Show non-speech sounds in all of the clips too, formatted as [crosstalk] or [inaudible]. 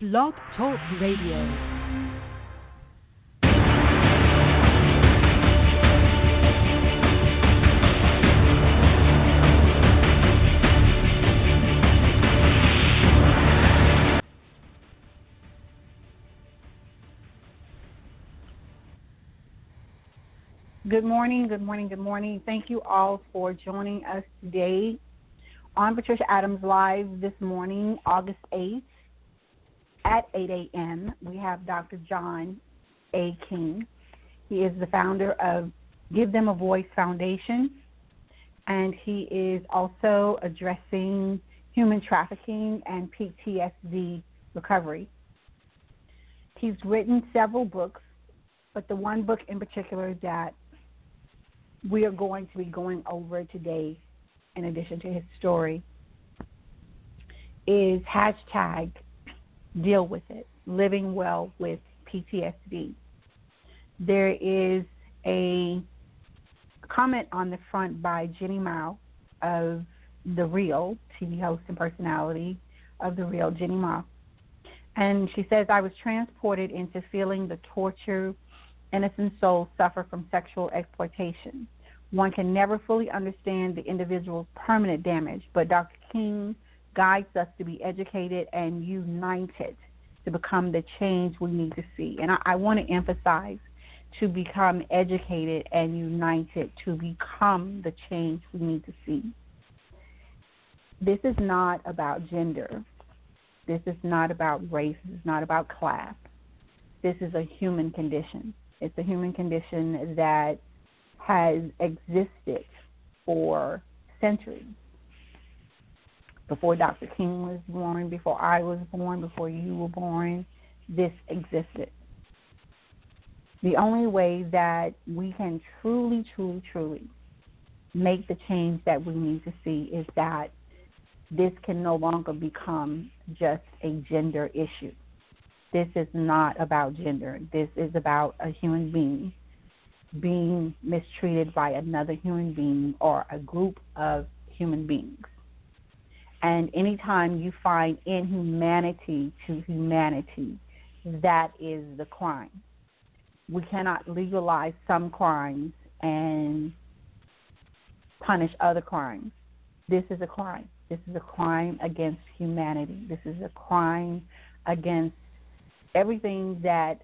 Blog Talk Radio. Good morning, good morning, good morning. Thank you all for joining us today on Patricia Adams Live this morning, August 8th at 8 a.m. We have Dr. John A. King. He is the founder of Give Them a Voice Foundation, and he is also addressing human trafficking and PTSD recovery. He's written several books, but the one book in particular that we are going to be going over today, in addition to his story, is hashtag deal with it, living well with PTSD. There is a comment on the front by Jeannie Mai of The Real, TV host and personality of The Real, Jeannie Mai. And she says, I was transported into feeling the torture innocent souls suffer from sexual exploitation. One can never fully understand the individual's permanent damage, but Dr. King guides us to be educated and united to become the change we need to see. And I, I want to emphasize to become educated and united to become the change we need to see. This is not about gender. This is not about race. This is not about class. This is a human condition. It's a human condition that has existed for centuries. Before Dr. King was born, before I was born, before you were born, this existed. The only way that we can truly, truly, truly make the change that we need to see is that this can no longer become just a gender issue. This is not about gender. This is about a human being being mistreated by another human being or a group of human beings. And anytime you find inhumanity to humanity, that is the crime. We cannot legalize some crimes and punish other crimes. This is a crime. This is a crime against humanity. This is a crime against everything that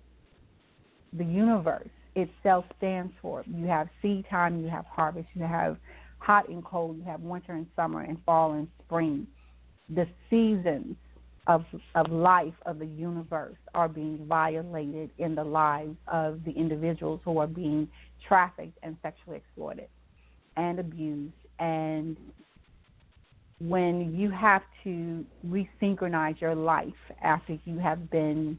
the universe itself stands for. You have seed time, you have harvest, you have hot and cold, you have winter and summer and fall and spring. The seasons of of life of the universe are being violated in the lives of the individuals who are being trafficked and sexually exploited and abused and when you have to resynchronize your life after you have been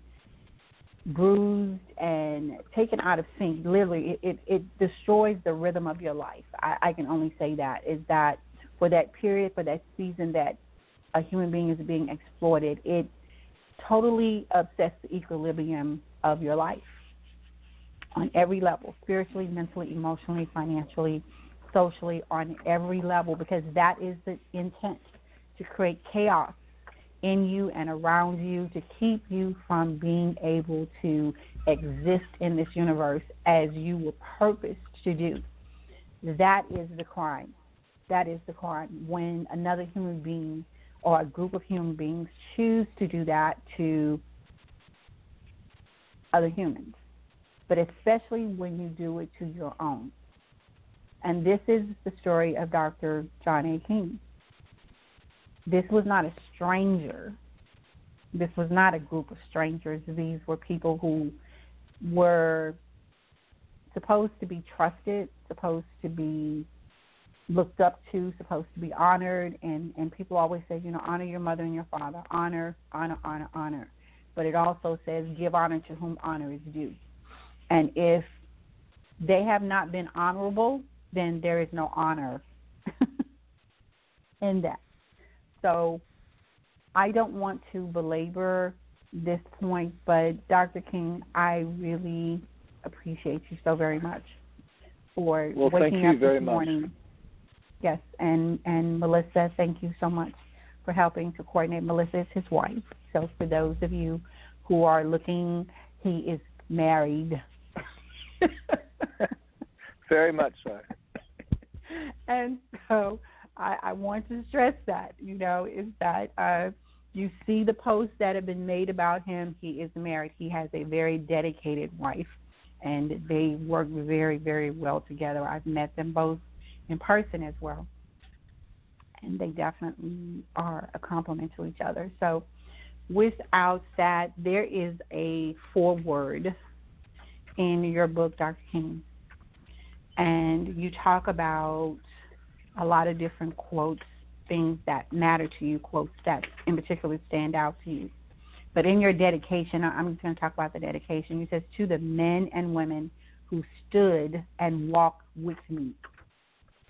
bruised and taken out of sync, literally, it, it, it destroys the rhythm of your life. I, I can only say that is that for that period, for that season that a human being is being exploited, it totally upsets the equilibrium of your life on every level spiritually, mentally, emotionally, financially, socially, on every level, because that is the intent to create chaos in you and around you to keep you from being able to exist in this universe as you were purposed to do. That is the crime. That is the crime. When another human being or a group of human beings choose to do that to other humans, but especially when you do it to your own. And this is the story of Dr. John A. King. This was not a stranger. This was not a group of strangers. These were people who were supposed to be trusted, supposed to be looked up to, supposed to be honored, and and people always say, you know, honor your mother and your father, honor, honor, honor, honor. But it also says, give honor to whom honor is due. And if they have not been honorable, then there is no honor [laughs] in that. So I don't want to belabor this point, but Dr. King, I really appreciate you so very much for well, waking up this morning. Much. Yes, and and Melissa, thank you so much for helping to coordinate. Melissa is his wife. So for those of you who are looking, he is married. [laughs] Very much so. [laughs] And so I, I want to stress that, you know, is that uh, you see the posts that have been made about him. He is married. He has a very dedicated wife, and they work very, very well together. I've met them both in person as well, and they definitely are a complement to each other. So, without that, there is a foreword in your book, Dr. King, and you talk about a lot of different quotes, things that matter to you, quotes that in particular stand out to you. But in your dedication, I'm just going to talk about the dedication. You says to the men and women who stood and walked with me,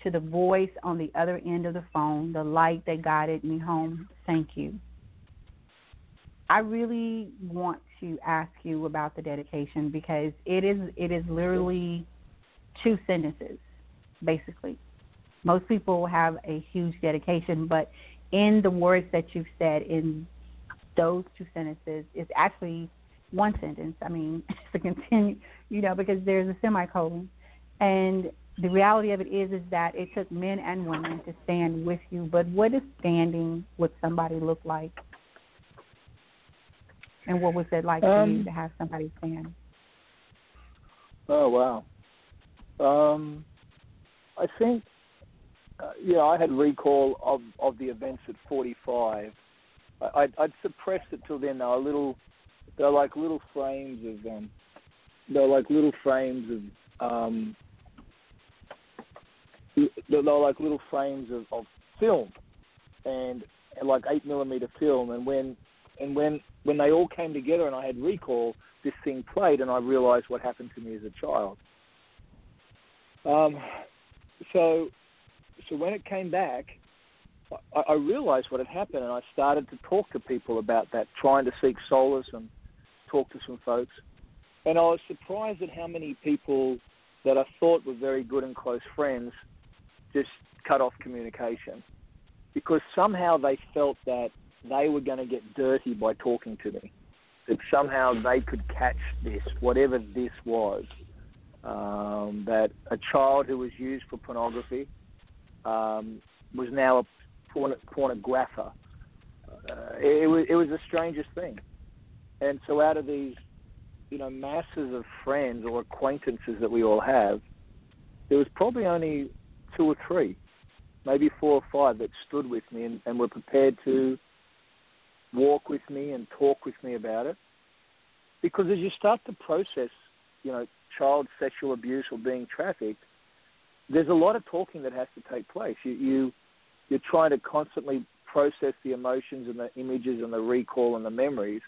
to the voice on the other end of the phone, the light that guided me home, thank you. I really want to ask you about the dedication because it is it is literally two sentences, basically. Most people have a huge dedication, but in the words that you've said in those two sentences, it's actually one sentence. I mean, [laughs] it's a continue, you know, because there's a semicolon, and the reality of it is is that it took men and women to stand with you. But what does standing with somebody look like? And what was it like um, for you um, to have somebody stand? Oh wow. Um, I think uh, yeah, I had recall of of the events at 45. I, I'd, I'd suppressed it till then. They were little, they're like little frames of um, they're like little frames of um, they're like little frames of, of film, and, and like eight millimeter film. And when and when when they all came together and I had recall, this thing played, and I realized what happened to me as a child. Um, so so when it came back, I, I realized what had happened, and I started to talk to people about that, trying to seek solace and talk to some folks. And I was surprised at how many people that I thought were very good and close friends just cut off communication because somehow they felt that they were going to get dirty by talking to me. That somehow they could catch this, whatever this was. Um, that a child who was used for pornography um, was now a porn- pornographer. Uh, it, was, it was the strangest thing. And so, out of these, you know, masses of friends or acquaintances that we all have, there was probably only two or three, maybe four or five that stood with me and, and were prepared to walk with me and talk with me about it. Because as you start to process, you know, child sexual abuse or being trafficked, there's a lot of talking that has to take place. You, you you're trying to constantly process the emotions and the images and the recall and the memories,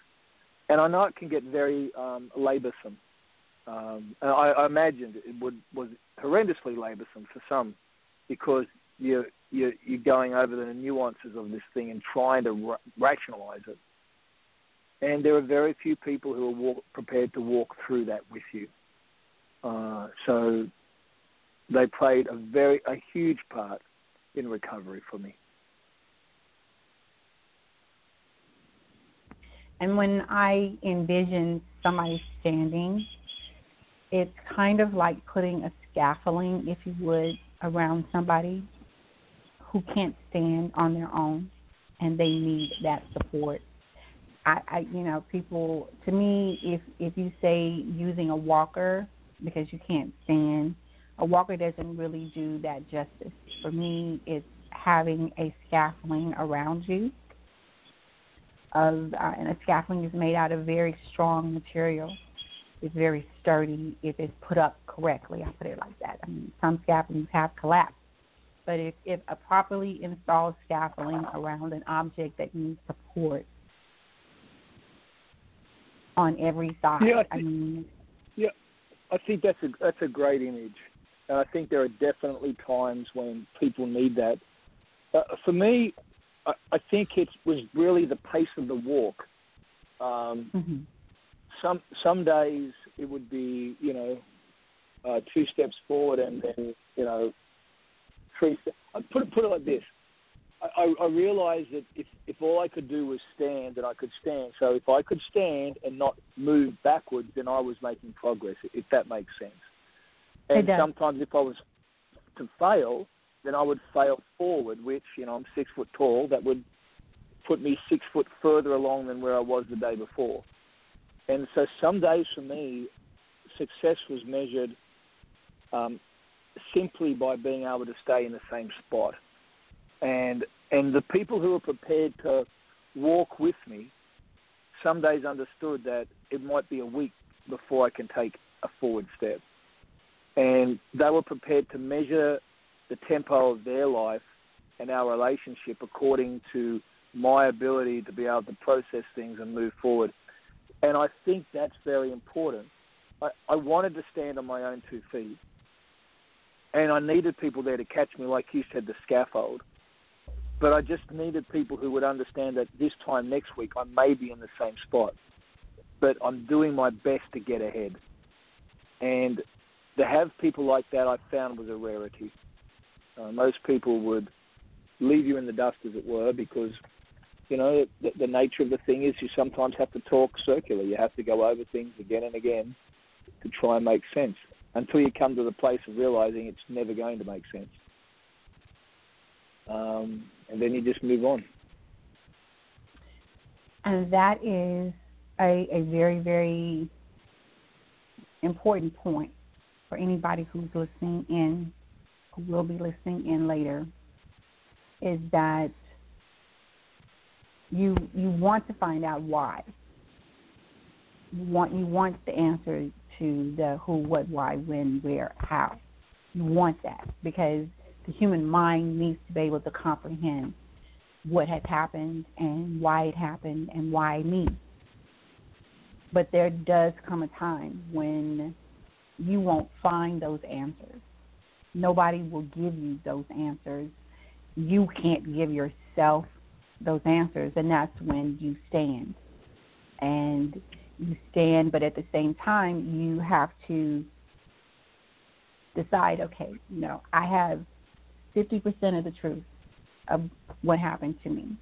and I know it can get very um, laborsome. Um, I, I imagined it would was horrendously laborsome for some, because you're you're, you're going over the nuances of this thing and trying to ra- rationalize it. And there are very few people who are walk, prepared to walk through that with you. Uh, so they played a very a huge part in recovery for me. And when I envision somebody standing, it's kind of like putting a scaffolding, if you would, around somebody who can't stand on their own and they need that support. I, I you know, people to me if if you say using a walker because you can't stand a walker doesn't really do that justice. For me, it's having a scaffolding around you. Of, uh, and a scaffolding is made out of very strong material. It's very sturdy if it's put up correctly. I put it like that. I mean, some scaffoldings have collapsed, but if, if a properly installed scaffolding around an object that needs support on every side, yeah, I, think, I mean, yeah, I think that's a that's a great image. And I think there are definitely times when people need that. Uh, for me, I, I think it was really the pace of the walk. Um, mm-hmm. Some some days it would be you know uh, two steps forward and then you know three. Steps. Put it put it like this: I, I realized that if if all I could do was stand, then I could stand. So if I could stand and not move backwards, then I was making progress. If that makes sense. And sometimes if I was to fail, then I would fail forward, which you know I'm six foot tall. That would put me six foot further along than where I was the day before. And so some days for me, success was measured um, simply by being able to stay in the same spot. And and the people who were prepared to walk with me, some days understood that it might be a week before I can take a forward step. And they were prepared to measure the tempo of their life and our relationship according to my ability to be able to process things and move forward. And I think that's very important. I, I wanted to stand on my own two feet, and I needed people there to catch me, like you said, the scaffold. But I just needed people who would understand that this time next week I may be in the same spot, but I'm doing my best to get ahead. And to have people like that, I found was a rarity. Uh, most people would leave you in the dust, as it were, because you know the, the nature of the thing is you sometimes have to talk circular. You have to go over things again and again to try and make sense until you come to the place of realizing it's never going to make sense. Um, and then you just move on. And that is a, a very, very important point for anybody who's listening in, who will be listening in later, is that you you want to find out why. You want you want the answer to the who, what, why, when, where, how. You want that because the human mind needs to be able to comprehend what has happened and why it happened and why me. But there does come a time when you won't find those answers. Nobody will give you those answers. You can't give yourself those answers, and that's when you stand. And you stand, but at the same time, you have to decide okay, you know, I have 50% of the truth of what happened to me.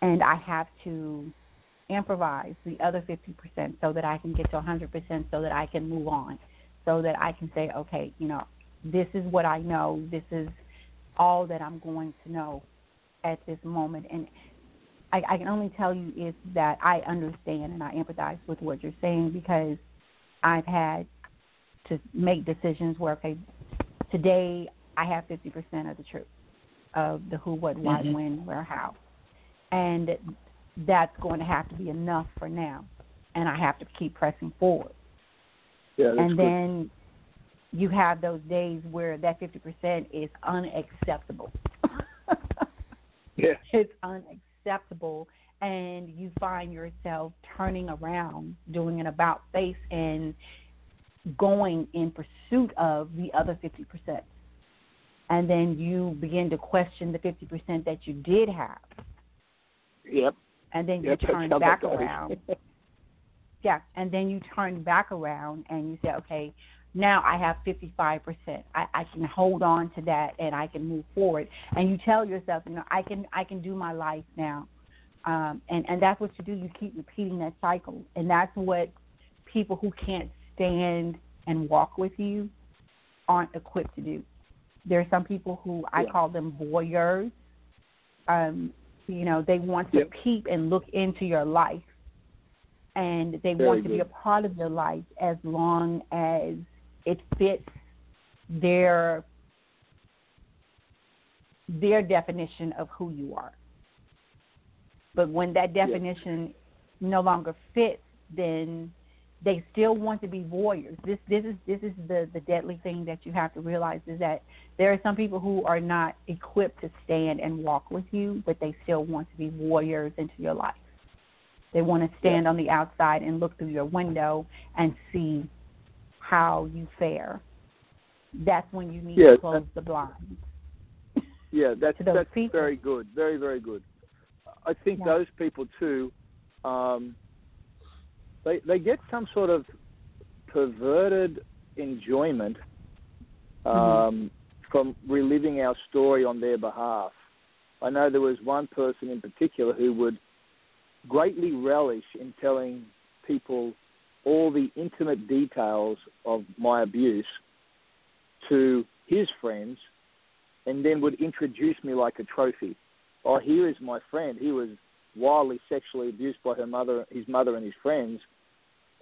And I have to improvise the other 50% so that I can get to 100% so that I can move on, so that I can say, okay, you know, this is what I know, this is all that I'm going to know at this moment. And I, I can only tell you is that I understand and I empathize with what you're saying because I've had to make decisions where, okay, today I have 50% of the truth of the who, what, why, Mhm. when, where, how. And that's going to have to be enough for now. And I have to keep pressing forward. Yeah, and good. then you have those days where that 50% is unacceptable. [laughs] yeah, it's unacceptable and you find yourself turning around doing an about face and going in pursuit of the other 50% and then you begin to question the 50% that you did have yep, and then you yep. turn back around [laughs] yeah and then you turn back around and you say okay now I have 55%. I, I can hold on to that and I can move forward. And you tell yourself, you know, I can I can do my life now. Um, and and that's what you do. You keep repeating that cycle, and that's what people who can't stand and walk with you aren't equipped to do. There are some people who I Yeah. call them voyeurs. Um, you know, they want to Yep. peep and look into your life, and they Very want to be a part of your life as long as it fits their their definition of who you are. But when that definition no longer fits, then they still want to be voyeurs. This this is this is the the deadly thing that you have to realize is that there are some people who are not equipped to stand and walk with you, but they still want to be voyeurs into your life. They want to stand on the outside and look through your window and see how you fare. That's when you need Yeah, to close the blinds. Yeah, [laughs] that's to those that's people. very good, very very good. I think Yeah. those people too, um, they they get some sort of perverted enjoyment um, from reliving our story on their behalf. I know there was one person in particular who would greatly relish in telling people all the intimate details of my abuse to his friends and then would introduce me like a trophy. Oh, here is my friend. He was wildly sexually abused by her mother, his mother, and his friends.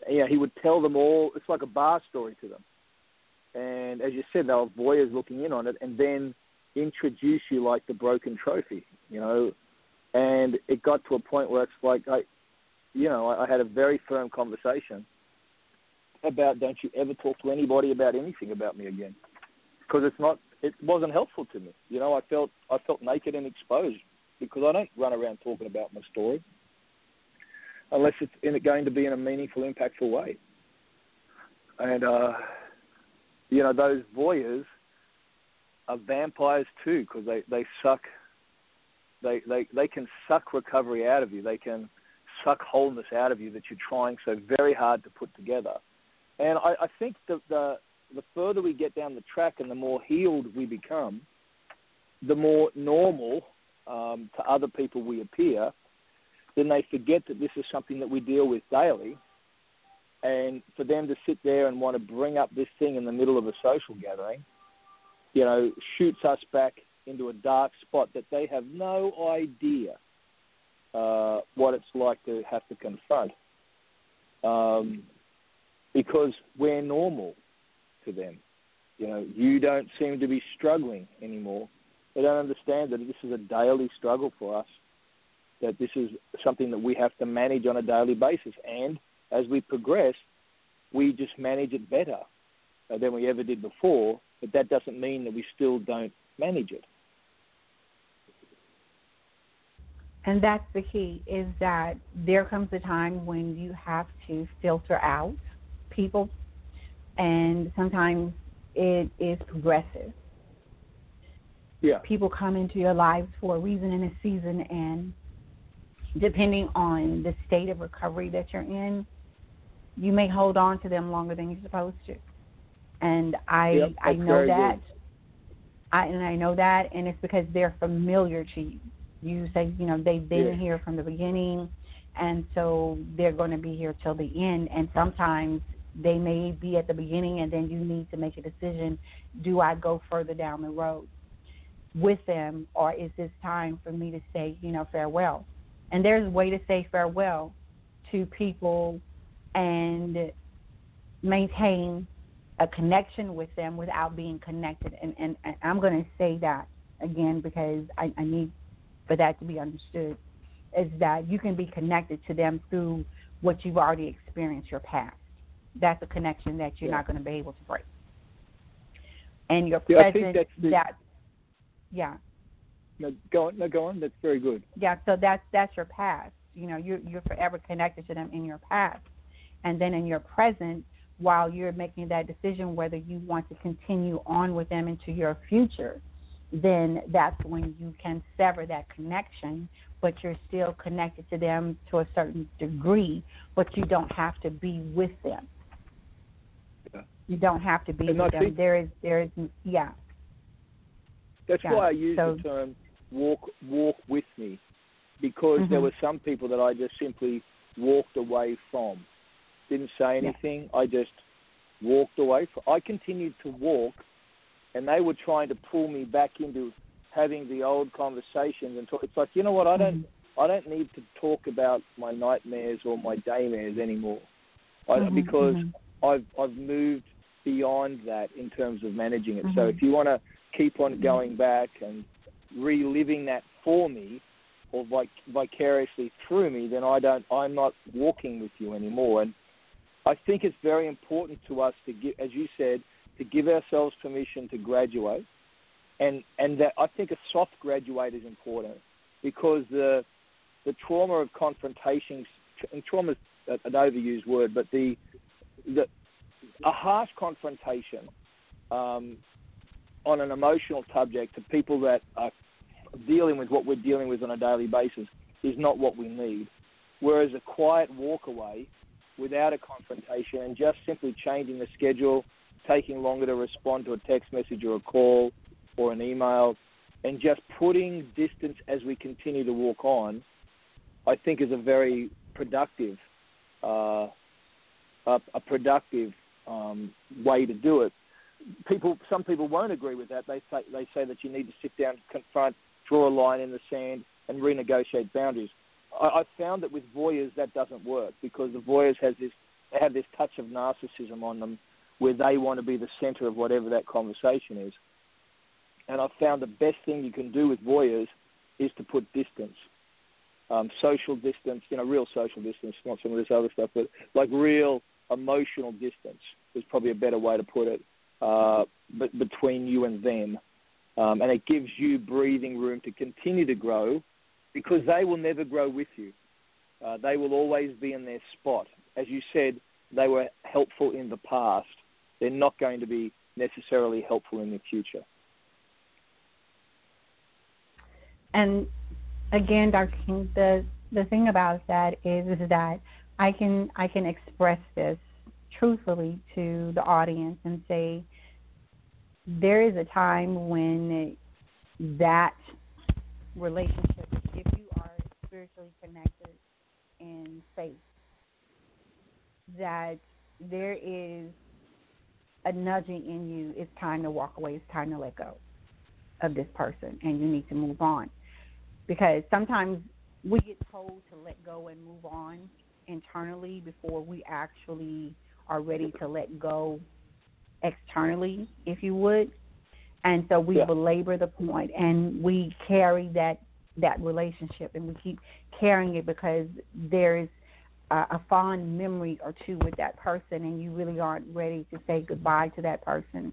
Yeah, he would tell them all. It's like a bar story to them. And as you said, they were voyeurs looking in on it, and then introduce you like the broken trophy, you know. And it got to a point where it's like I, you know, I, I had a very firm conversation about don't you ever talk to anybody about anything about me again, because it's not, it wasn't helpful to me. You know, I felt I felt naked and exposed because I don't run around talking about my story unless it's it going to be in a meaningful, impactful way. And uh, you know, those voyeurs are vampires too because they they suck. They they they can suck recovery out of you. They can suck wholeness out of you that you're trying so very hard to put together. And I, I think the, the the further we get down the track and the more healed we become, the more normal um, to other people we appear, then they forget that this is something that we deal with daily. And for them to sit there and want to bring up this thing in the middle of a social gathering, you know, shoots us back into a dark spot that they have no idea uh, what it's like to have to confront. Um, because we're normal to them. You know, you don't seem to be struggling anymore. They don't understand that this is a daily struggle for us, that this is something that we have to manage on a daily basis. And as we progress, we just manage it better uh, than we ever did before, but that doesn't mean that we still don't manage it. And that's the key is that there comes a time when you have to filter out people, and sometimes it is progressive. Yeah. People come into your lives for a reason and a season, and depending on the state of recovery that you're in, you may hold on to them longer than you're supposed to. And I yep, I know that. Good. I and I know that and it's because they're familiar to you. You say, you know, they've been yeah. here from the beginning and so they're going to be here till the end and sometimes they may be at the beginning and then you need to make a decision do I go further down the road with them or is this time for me to say, you know, farewell? And there's a way to say farewell to people and maintain a connection with them without being connected. And, and, and I'm going to say that again because I, I need for that to be understood is that you can be connected to them through what you've already experienced, your past. That's a connection that you're yeah. not going to be able to break. And your yeah, present, the, that, yeah. No, go on. No, go on. That's very good. Yeah, so that's that's your past. You know, you're you're forever connected to them in your past, and then in your present, while you're making that decision whether you want to continue on with them into your future, then that's when you can sever that connection, but you're still connected to them to a certain degree, but you don't have to be with them. Yeah. You don't have to be and with them. there is there is yeah. That's yeah. why I use so, the term walk walk with me because mm-hmm. there were some people that I just simply walked away from. Didn't say anything. Yeah. I just walked away. From. I continued to walk, and they were trying to pull me back into having the old conversations and talk. It's like you know what? I don't. Mm-hmm. I don't need to talk about my nightmares or my daymares anymore, I, mm-hmm. because mm-hmm. I've I've moved beyond that in terms of managing it. So Mm-hmm. if you want to keep on going back and reliving that for me or vic- vicariously through me, then I don't. I'm not walking with you anymore. And I think it's very important to us to give, as you said, to give ourselves permission to graduate, and and that I think a soft graduate is important because the the trauma of confrontations and trauma is an overused word, but the the a harsh confrontation um, on an emotional subject to people that are dealing with what we're dealing with on a daily basis is not what we need. Whereas a quiet walk away without a confrontation and just simply changing the schedule, taking longer to respond to a text message or a call, or an email, and just putting distance as we continue to walk on, I think is a very productive, uh, a, a, productive um, way to do it. People, some people won't agree with that. They say they say that you need to sit down, confront, draw a line in the sand, and renegotiate boundaries. I, I found that with voyeurs that doesn't work because the voyeurs has this they have this touch of narcissism on them where they want to be the center of whatever that conversation is. And I've found the best thing you can do with voyeurs is to put distance, um, social distance, you know, real social distance, not some of this other stuff, but like real emotional distance is probably a better way to put it, uh, but between you and them. Um, and it gives you breathing room to continue to grow because they will never grow with you. Uh, they will always be in their spot. As you said, they were helpful in the past. They're not going to be necessarily helpful in the future. And again, Dr. King, the the thing about that is is that I can I can express this truthfully to the audience and say there is a time when that relationship, if you are spiritually connected in faith, that there is a nudging in you. It's time to walk away. It's time to let go of this person, and you need to move on. Because sometimes we get told to let go and move on internally before we actually are ready to let go externally, if you would. And so we yeah. belabor the point and we carry that that relationship and we keep carrying it because there is a, a fond memory or two with that person and you really aren't ready to say goodbye to that person.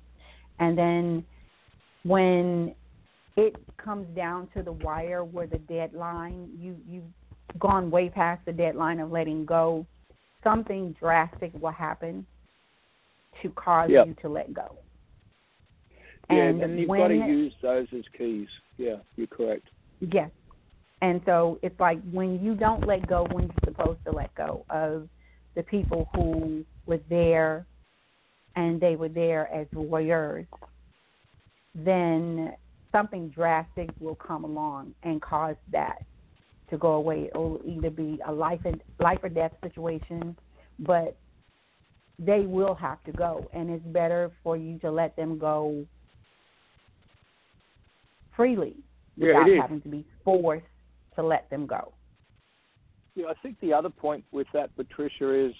And then when it comes down to the wire where the deadline you you've gone way past the deadline of letting go something drastic will happen to cause yep. you to let go. Yeah, and, and you've got to use those as keys. Yeah, you're correct. Yes. And so it's like when you don't let go when you're supposed to let go of the people who were there and they were there as voyeurs, then something drastic will come along and cause that to go away. It will either be a life and life or death situation, but they will have to go, and it's better for you to let them go freely without having to be forced to let them go. Yeah, I think the other point with that, Patricia, is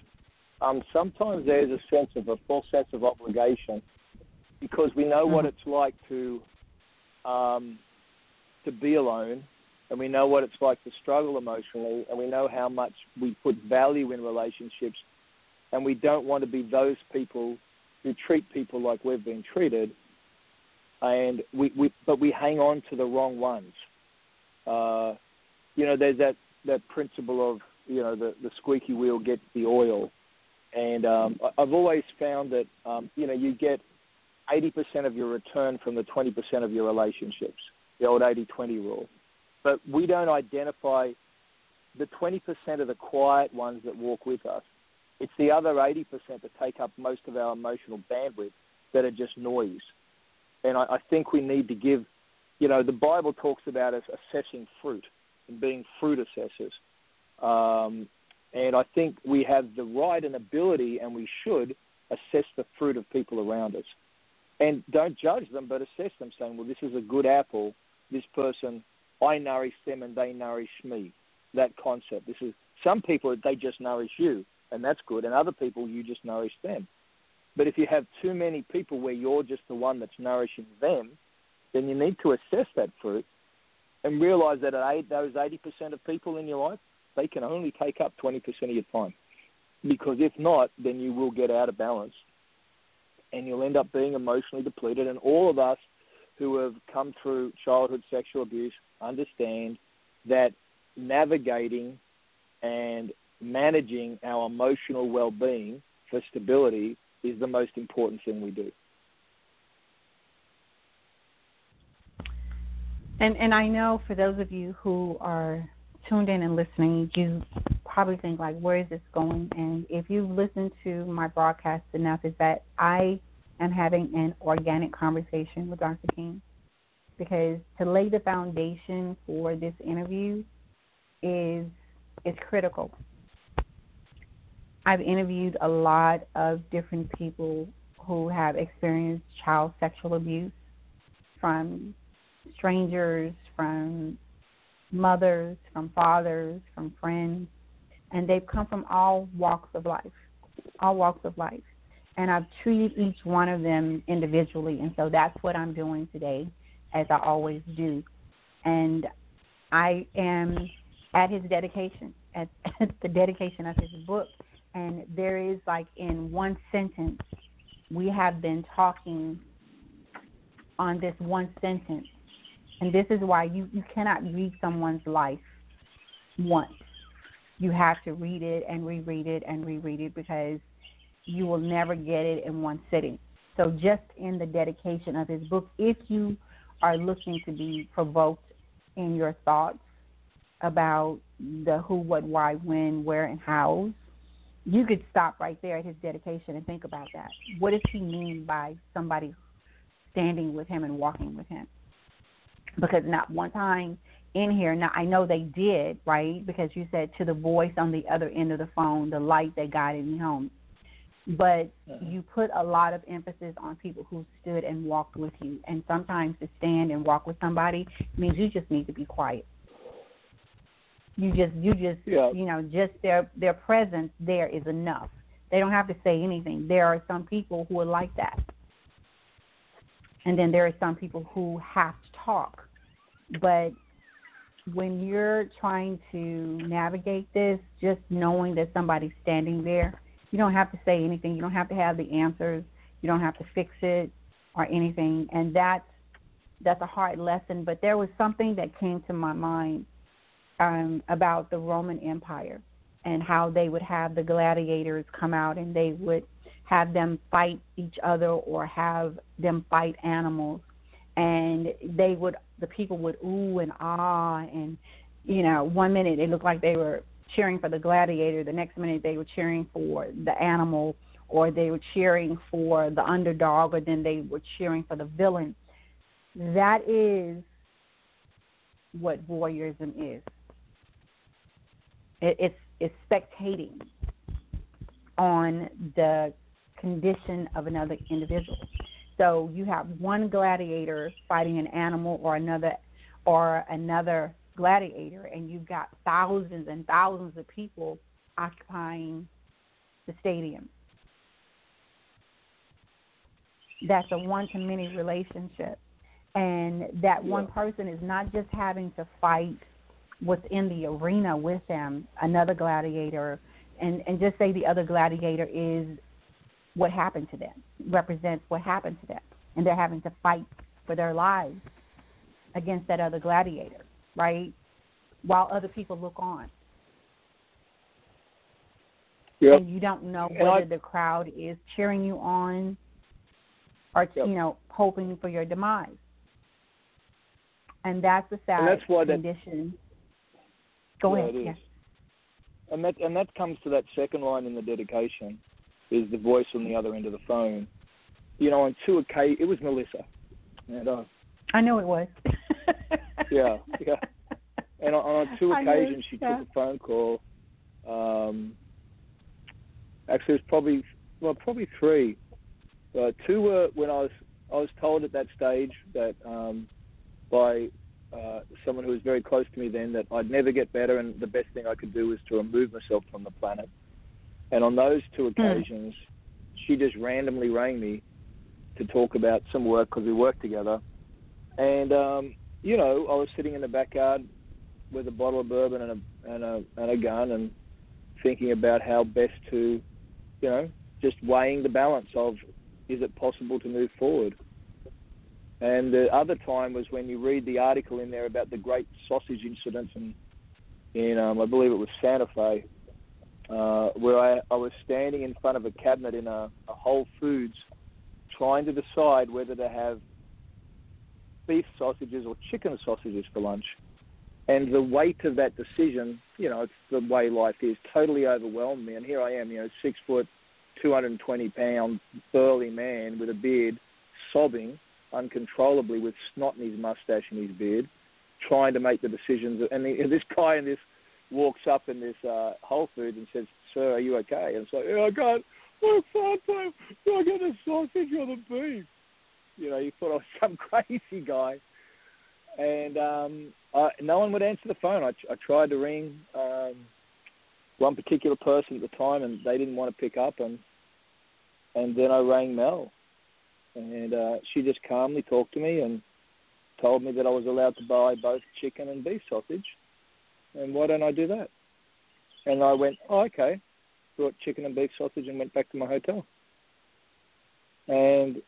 um, sometimes there's a sense of a false sense of obligation because we know mm-hmm. what it's like to um, to be alone and we know what it's like to struggle emotionally, and we know how much we put value in relationships, and we don't want to be those people who treat people like we've been treated, and we, we but we hang on to the wrong ones. Uh, you know, there's that that principle of you know the the squeaky wheel gets the oil, and um, I've always found that um, you know you get 80% of your return from the 20% of your relationships, the old 80-20 rule but we don't identify the 20% of the quiet ones that walk with us. It's the other 80% that take up most of our emotional bandwidth that are just noise. And I, I think we need to give, you know, the Bible talks about us assessing fruit and being fruit assessors. Um, and I think we have the right and ability, and we should assess the fruit of people around us. And don't judge them, but assess them, saying, well, this is a good apple. This person I nourish them and they nourish me. That concept. This is some people they just nourish you, and that's good, and other people you just nourish them. But if you have too many people where you're just the one that's nourishing them, then you need to assess that fruit and realize that at eight those 80% of people in your life, they can only take up 20% of your time. Because if not, then you will get out of balance and you'll end up being emotionally depleted. And all of us who have come through childhood sexual abuse understand that navigating and managing our emotional well being for stability is the most important thing we do. And and I know for those of you who are tuned in and listening, you probably think like, where is this going? And if you've listened to my broadcast enough, is that I am having an organic conversation with Dr. King. Because to lay the foundation for this interview is is critical. I've interviewed a lot of different people who have experienced child sexual abuse from strangers, from mothers, from fathers, from friends, and they've come from all walks of life, all walks of life. And I've treated each one of them individually, and so that's what I'm doing today, as I always do. And I am at his dedication, at, [laughs] at the dedication of his book, and there is like in one sentence, we have been talking on this one sentence. And this is why you, you cannot read someone's life once. You have to read it and reread it and reread it because you will never get it in one sitting. So, just in the dedication of his book, if you are looking to be provoked in your thoughts about the who, what, why, when, where, and how, you could stop right there at his dedication and think about that. What does he mean by somebody standing with him and walking with him? Because not one time in here, now I know they did, right? Because you said to the voice on the other end of the phone, the light that guided me home. But uh-huh. you put a lot of emphasis on people who stood and walked with you. And sometimes to stand and walk with somebody means you just need to be quiet you just you just yeah. you know just their their presence there is enough they don't have to say anything there are some people who are like that and then there are some people who have to talk but when you're trying to navigate this just knowing that somebody's standing there you don't have to say anything. You don't have to have the answers. You don't have to fix it or anything. And that's that's a hard lesson. But there was something that came to my mind um, about the Roman Empire and how they would have the gladiators come out and they would have them fight each other or have them fight animals. And they would the people would ooh and ah and you know one minute it looked like they were cheering for the gladiator the next minute they were cheering for the animal or they were cheering for the underdog or then they were cheering for the villain that is what voyeurism is it, it's it's spectating on the condition of another individual. So you have one gladiator fighting an animal or another or another gladiator and you've got thousands and thousands of people occupying the stadium. That's a one to many relationship. And that yeah. one person is not just having to fight within the arena with them, another gladiator, and, and just say the other gladiator is what happened to them, represents what happened to them. And they're having to fight for their lives against that other gladiator, right? While other people look on. Yep. And you don't know whether I, the crowd is cheering you on or, yep. you know, hoping for your demise. And that's the sad that's why condition. That, Go yeah, ahead. Yeah. And that and that comes to that second line in the dedication, is the voice on the other end of the phone. You know, on two occasions, it was Melissa, and uh, I know it was. [laughs] yeah, yeah. [laughs] And on, on two occasions, she took a phone call. Um, actually, it was probably well, probably three. Uh, two were when I was I was told at that stage that um, by uh, someone who was very close to me then that I'd never get better and the best thing I could do was to remove myself from the planet. And on those two hmm. occasions, mm. she just randomly rang me to talk about some work because we worked together. And um, you know, I was sitting in the backyard with a bottle of bourbon and a and a and a gun and thinking about how best to, you know, just weighing the balance of is it possible to move forward. And the other time was when you read the article in there about the great sausage incident in, in um, I believe it was Santa Fe, uh, where I, I was standing in front of a cabinet in a, a Whole Foods trying to decide whether to have beef sausages or chicken sausages for lunch. And the weight of that decision, you know, it's the way life is, totally overwhelmed me. And here I am, you know, six foot, 220 pound, burly man with a beard, sobbing uncontrollably with snot in his mustache and his beard, trying to make the decisions. And, the, and this guy in this walks up in this uh, Whole Foods and says, "Sir, are you okay?" And it's like, "Yeah, I what fun time! I got the sausage or the beef." You know, you thought I was some [laughs] crazy guy, and um, I, no one would answer the phone. I, I tried to ring um, one particular person at the time, and they didn't want to pick up, and and then I rang Mel, and uh, she just calmly talked to me and told me that I was allowed to buy both chicken and beef sausage, and why don't I do that? And I went, oh, okay, brought chicken and beef sausage and went back to my hotel. And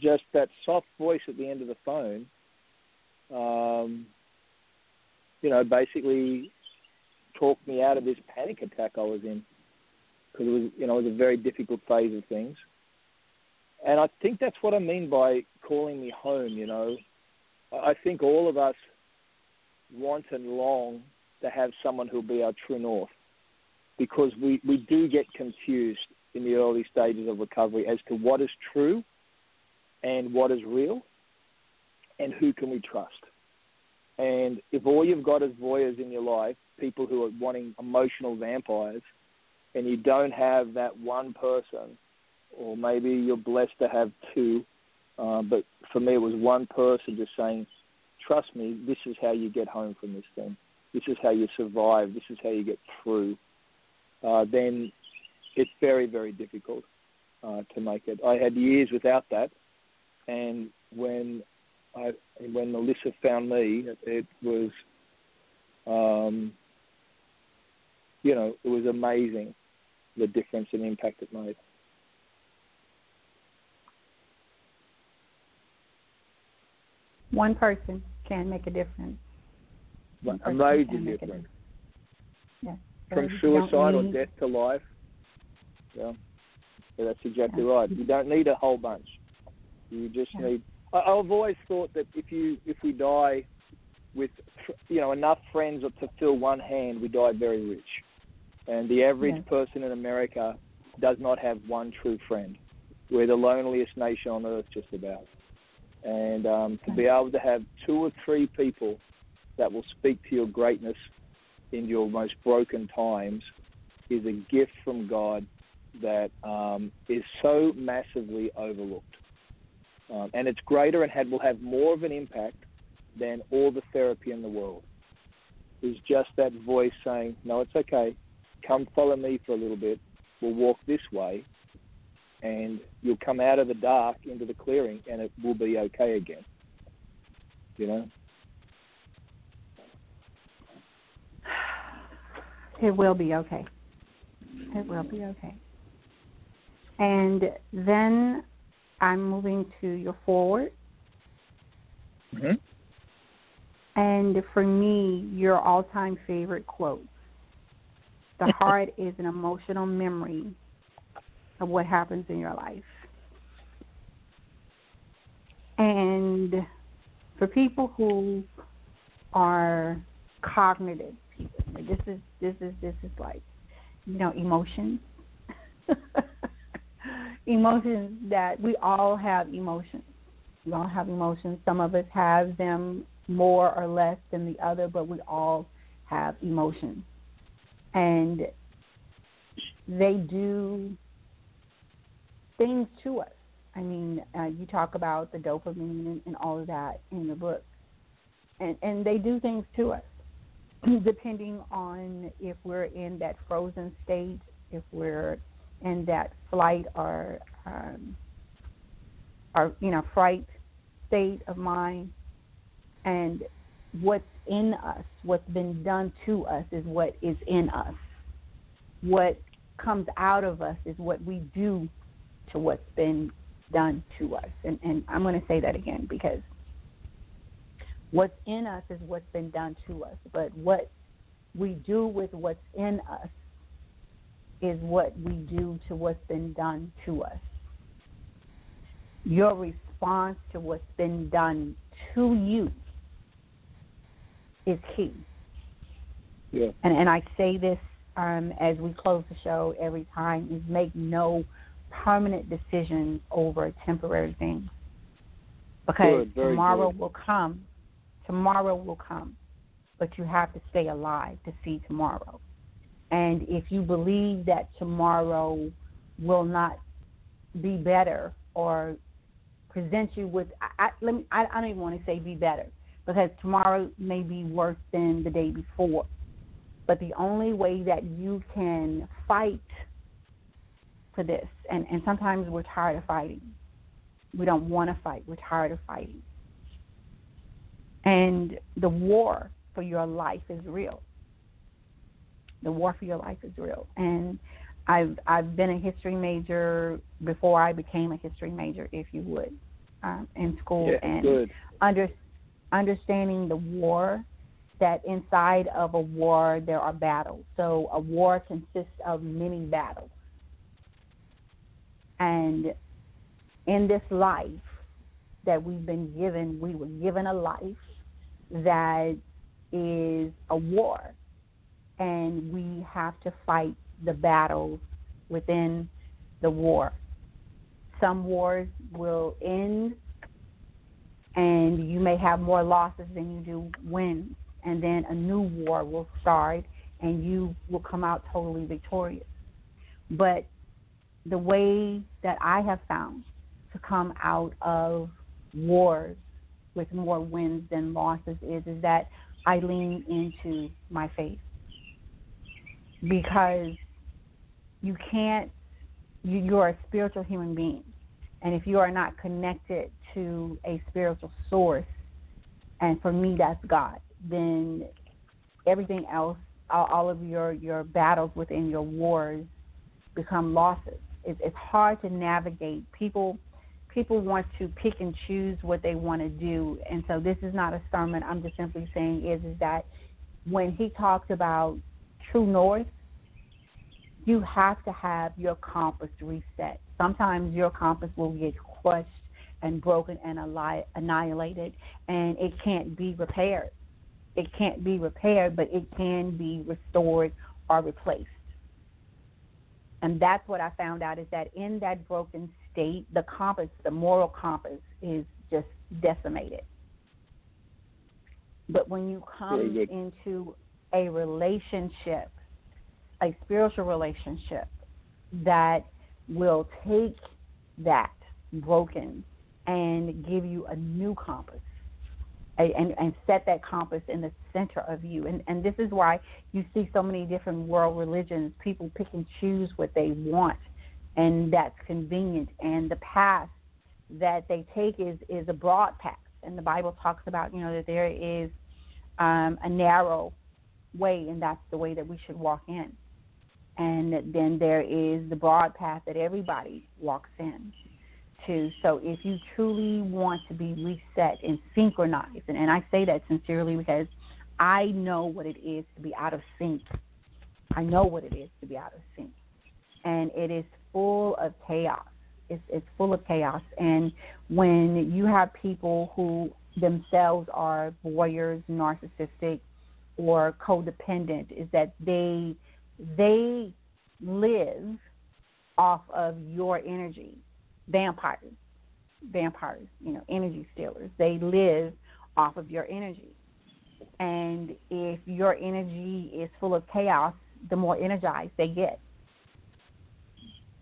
just that soft voice at the end of the phone, um, you know, basically talked me out of this panic attack I was in because it was, you know, it was a very difficult phase of things. And I think that's what I mean by calling me home. You know, I think all of us want and long to have someone who'll be our true north, because we we do get confused in the early stages of recovery as to what is true and what is real and who can we trust. And if all you've got is voyeurs in your life, people who are wanting emotional vampires, and you don't have that one person, or maybe you're blessed to have two, uh, but for me it was one person just saying, trust me, this is how you get home from this thing. This is how you survive. This is how you get through. Uh, then it's very, very difficult uh, to make it. I had years without that, and when I when Melissa found me, it was, um, you know, it was amazing the difference and impact it made. One person can make a difference. One a major difference. difference. Yeah. From suicide or death to life. Yeah. yeah that's exactly yeah. right. You don't need a whole bunch. You just yeah. need. I, I've always thought that if you if we die with you know enough friends to fill one hand, we die very rich. And the average yeah. person in America does not have one true friend. We're the loneliest nation on earth, just about. And um, to be able to have two or three people that will speak to your greatness in your most broken times is a gift from God that um, is so massively overlooked. Um, and it's greater and had, will have more of an impact than all the therapy in the world. Is just that voice saying, "No, it's okay. Come follow me for a little bit. We'll walk this way, and you'll come out of the dark into the clearing, and it will be okay again." You know. It will be okay. It will be okay. And then I'm moving to your foreword. Mm-hmm. And for me, your all time favorite quote The [laughs] heart is an emotional memory of what happens in your life. And for people who are cognitive people, this is this is this is like, you know, emotions. [laughs] emotions that we all have emotions. We all have emotions. Some of us have them more or less than the other, but we all have emotions. And they do things to us. I mean, uh, you talk about the dopamine and, and all of that in the book, and and they do things to us, [clears throat] depending on if we're in that frozen state, if we're in that flight or um, or you know fright state of mind, and what's in us, what's been done to us, is what is in us. What comes out of us is what we do to what's been done to us. And, and I'm going to say that again because what's in us is what's been done to us, but what we do with what's in us is what we do to what's been done to us. Your response to what's been done to you is key. Yeah. And and I say this um, as we close the show every time is make no permanent decisions over a temporary things. because Good, tomorrow good. will come. Tomorrow will come, but you have to stay alive to see tomorrow. And if you believe that tomorrow will not be better or present you with, I, I, me, I, I don't even want to say be better because tomorrow may be worse than the day before. But the only way that you can fight for this, and, and sometimes we're tired of fighting. We don't want to fight. We're tired of fighting. And the war for your life is real. The war for your life is real. And I've I've been a history major before I became a history major, if you would, um, in school, Yeah, and good. under, understanding the war that inside of a war there are battles. So a war consists of many battles. And in this life that we've been given, we were given a life that is a war. And we have to fight the battles within the war. Some wars will end and you may have more losses than you do wins. And then a new war will start and you will come out totally victorious. But the way that I have found to come out of wars with more wins than losses is is that I lean into my faith. Because you can't you, you're a spiritual human being. And if you are not connected to a spiritual source, and for me that's God, then everything else, all, all of your, your battles within your wars become losses. It, it's hard to navigate. People people want to pick and choose what they want to do, and so this is not a sermon. I'm just simply saying is is that when he talks about true north, you have to have your compass reset. Sometimes your compass will get crushed and broken and annihilated, and it can't be repaired. It can't be repaired, but it can be restored or replaced. And that's what I found out is that in that broken state, the compass, the moral compass, is just decimated. But when you come into a relationship, a spiritual relationship that will take that broken and give you a new compass and, and set that compass in the center of you. And, and this is why you see so many different world religions. People pick and choose what they want, and that's convenient. And the path that they take is, is a broad path. And the Bible talks about, you know, that there is um, a narrow way, and that's the way that we should walk in. And then there is the broad path that everybody walks in to. So if you truly want to be reset and synchronized, and, and I say that sincerely because I know what it is to be out of sync. I know what it is to be out of sync. And it is full of chaos. It's, it's full of chaos. And when you have people who themselves are voyeurs, narcissistic, or codependent, is that they they live off of your energy. Vampires, vampires, you know, energy stealers. They live off of your energy. And if your energy is full of chaos, the more energized they get.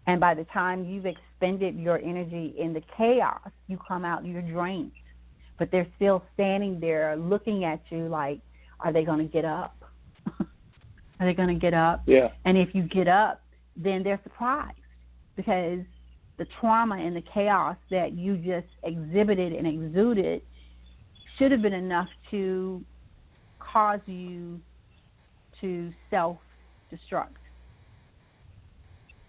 And by the time you've expended your energy in the chaos, you come out, you're drained. But they're still standing there looking at you like, are they going to get up? [laughs] are they going to get up? Yeah. And if you get up, then they're surprised because the trauma and the chaos that you just exhibited and exuded should have been enough to cause you to self destruct.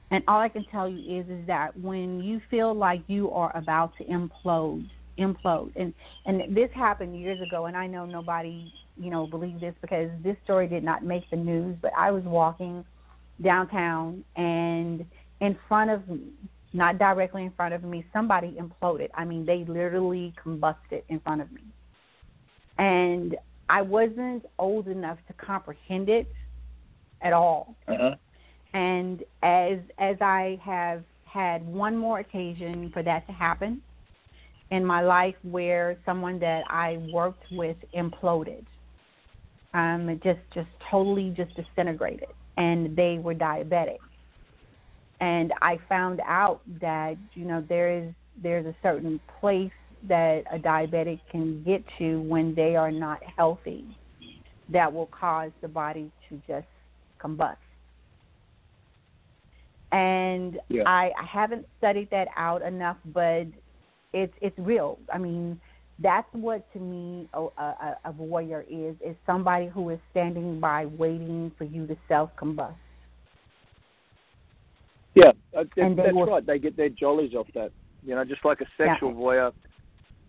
And all I can tell you is is that when you feel like you are about to implode, implode, and and this happened years ago, and I know nobody you know believe this because this story did not make the news, but I was walking downtown and in front of me, not directly in front of me, somebody imploded. I mean, they literally combusted in front of me. And I wasn't old enough to comprehend it at all. Uh-huh. And as as I have had one more occasion for that to happen, in my life where someone that I worked with imploded. Um, just just totally just disintegrated, and they were diabetic. And I found out that you know there is there's a certain place that a diabetic can get to when they are not healthy that will cause the body to just combust. And Yeah. I, I haven't studied that out enough, but it's it's real. I mean, that's what to me a, a, a voyeur is is somebody who is standing by waiting for you to self combust. Yeah, uh, And that's will- right. They get their jollies off that. You know, just like a sexual voyeur,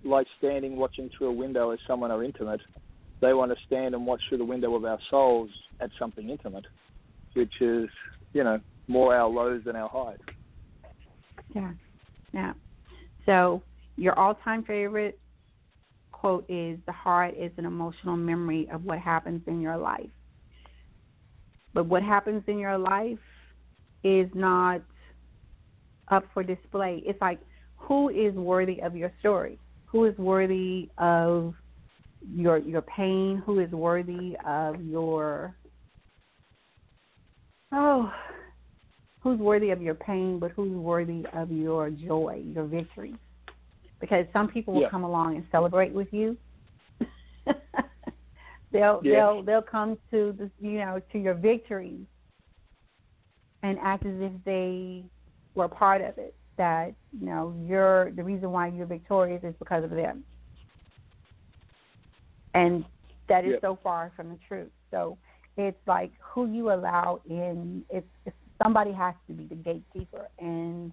like standing watching through a window as someone are intimate. They want to stand and watch through the window of our souls at something intimate, which is, you know, more our lows than our highs. Yeah, yeah. So your all-time favorite quote is, "The heart is an emotional memory of what happens in your life." But what happens in your life is not up for display. It's like, who is worthy of your story? Who is worthy of your your pain? Who is worthy of your oh who's worthy of your pain, but who's worthy of your joy, your victory. Because some people will Yeah. come along and celebrate with you. [laughs] they'll Yeah. they'll they'll come to the you know to your victories and act as if they were part of it. That you know you're the reason why you're victorious is because of them, and that is Yeah. so far from the truth. So it's like who you allow in. It's, it's somebody has to be the gatekeeper and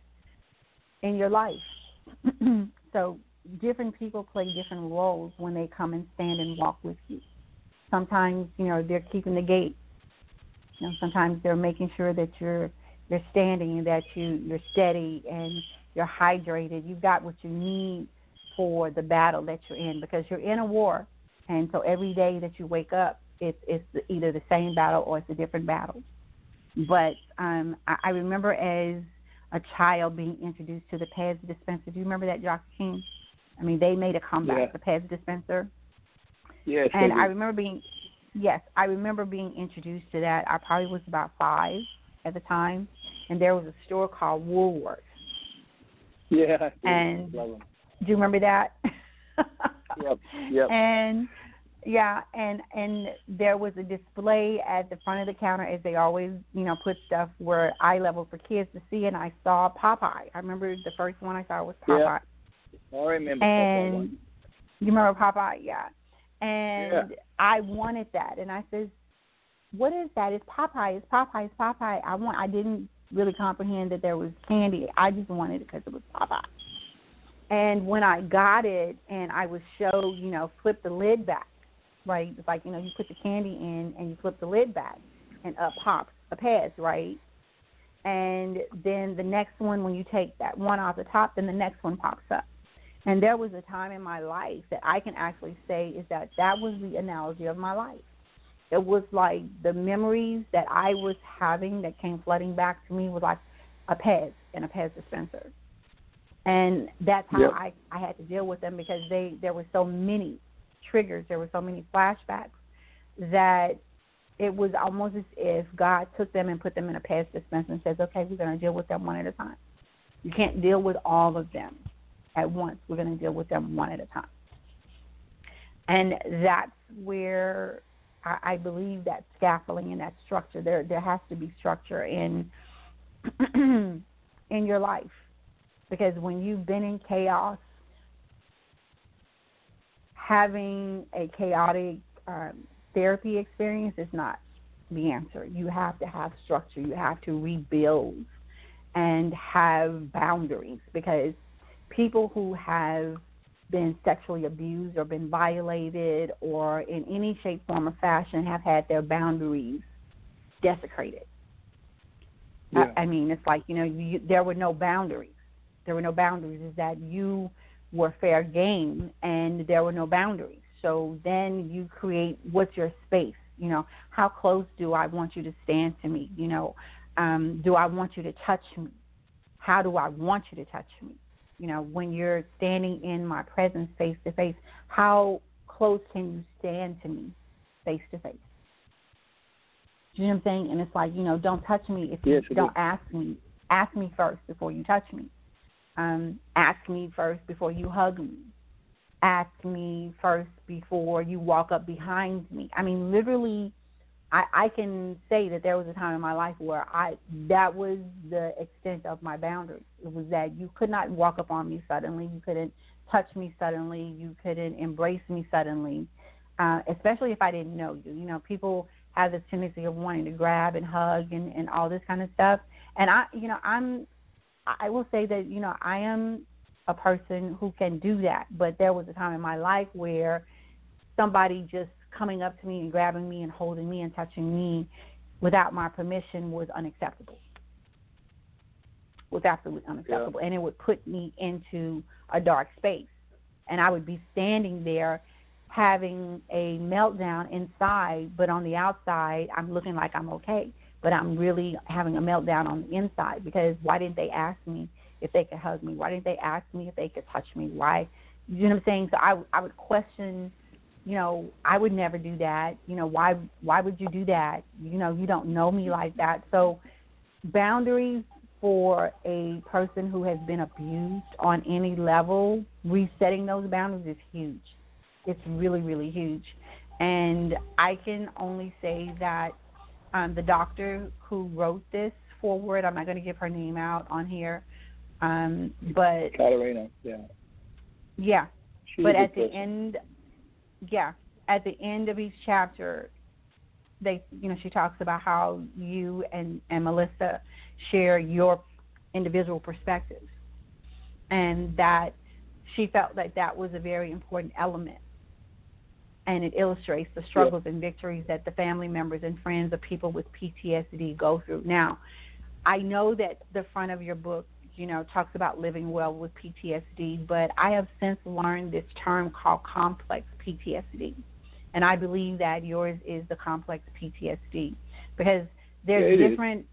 in your life. [clears throat] so different people play different roles when they come and stand and walk with you. Sometimes you know they're keeping the gate. You know sometimes they're making sure that you're you're standing and that you you're steady and you're hydrated. You've got what you need for the battle that you're in because you're in a war, and so every day that you wake up, it's it's either the same battle or it's a different battle. But um, I, I remember as a child being introduced to the Pez dispenser. Do you remember that, Doc King? I mean, they made a comeback, Yeah. the Pez dispenser. Yes, And I remember being, yes, I remember being introduced to that. I probably was about five at the time, and there was a store called Woolworth. yeah, and- Do you remember that? [laughs] Yep, yep. And yeah, and and there was a display at the front of the counter as they always, you know, put stuff where eye level for kids to see and I saw Popeye. I remember the first one I saw was Popeye. Yeah. I remember And you remember Popeye, yeah. And I wanted that and I said, What is that? It's Popeye, it's Popeye, it's Popeye. I want I didn't really comprehend that there was candy. I just wanted it because it was Popeye. And when I got it and I was showed, you know, flip the lid back, right? It's like, you know, you put the candy in and you flip the lid back and up pops a Pez, right? And then the next one, when you take that one off the top, then the next one pops up. And there was a time in my life that I can actually say is that that was the analogy of my life. It was like the memories that I was having that came flooding back to me was like a Pez and a Pez dispenser. And that's how Yep. I, I had to deal with them because they there were so many triggers, there were so many flashbacks that it was almost as if God took them and put them in a Pez dispenser and says, Okay, we're gonna deal with them one at a time. You can't deal with all of them at once. We're going to deal with them one at a time. And that's where I, I believe that scaffolding and that structure there there has to be structure in [clears throat] in your life because when you've been in chaos, having a chaotic um, therapy experience is not the answer. You have to have structure. You have to rebuild and have boundaries because people who have been sexually abused or been violated or in any shape, form, or fashion have had their boundaries desecrated. Yeah. I, I mean, it's like, you know, you, there were no boundaries. There were no boundaries. Is that you were fair game and there were no boundaries. So then you create what's your space? You know, how close do I want you to stand to me? You know, um, do I want you to touch me? How do I want you to touch me? You know, when you're standing in my presence face to face, how close can you stand to me face to face? Do you know what I'm saying? And it's like, you know, don't touch me if you Yes, do. don't ask me. Ask me first before you touch me. Um, ask me first before you hug me. Ask me first before you walk up behind me. I mean, literally, I, I can say that there was a time in my life where I that was the extent of my boundaries. It was that you could not walk up on me suddenly. You couldn't touch me suddenly. You couldn't embrace me suddenly, uh, especially if I didn't know you. You know, people have this tendency of wanting to grab and hug and, and all this kind of stuff. And I, you know, I'm, I will say that you know I am a person who can do that. But there was a time in my life where somebody just coming up to me and grabbing me and holding me and touching me without my permission was unacceptable. Was absolutely unacceptable, and it would put me into a dark space, and I would be standing there having a meltdown inside, but on the outside, I'm looking like I'm okay, but I'm really having a meltdown on the inside because why didn't they ask me if they could hug me? Why didn't they ask me if they could touch me? Why? You know what I'm saying? So I I would question you know, I would never do that. You know, why why would you do that? You know, you don't know me like that. So boundaries for a person who has been abused on any level, resetting those boundaries is huge. It's really, really huge. And I can only say that um, the doctor who wrote this foreword, I'm not going to give her name out on here, um, but Katarina, yeah. yeah, She's but at the person. end yeah at the end of each chapter they you know she talks about how you and and melissa share your individual perspectives and that she felt that that was a very important element and it illustrates the struggles and victories that the family members and friends of people with PTSD go through. Now, I know that the front of your book, you know, talks about living well with PTSD, but I have since learned this term called complex PTSD. And I believe that yours is the complex PTSD because there's Yeah, it is.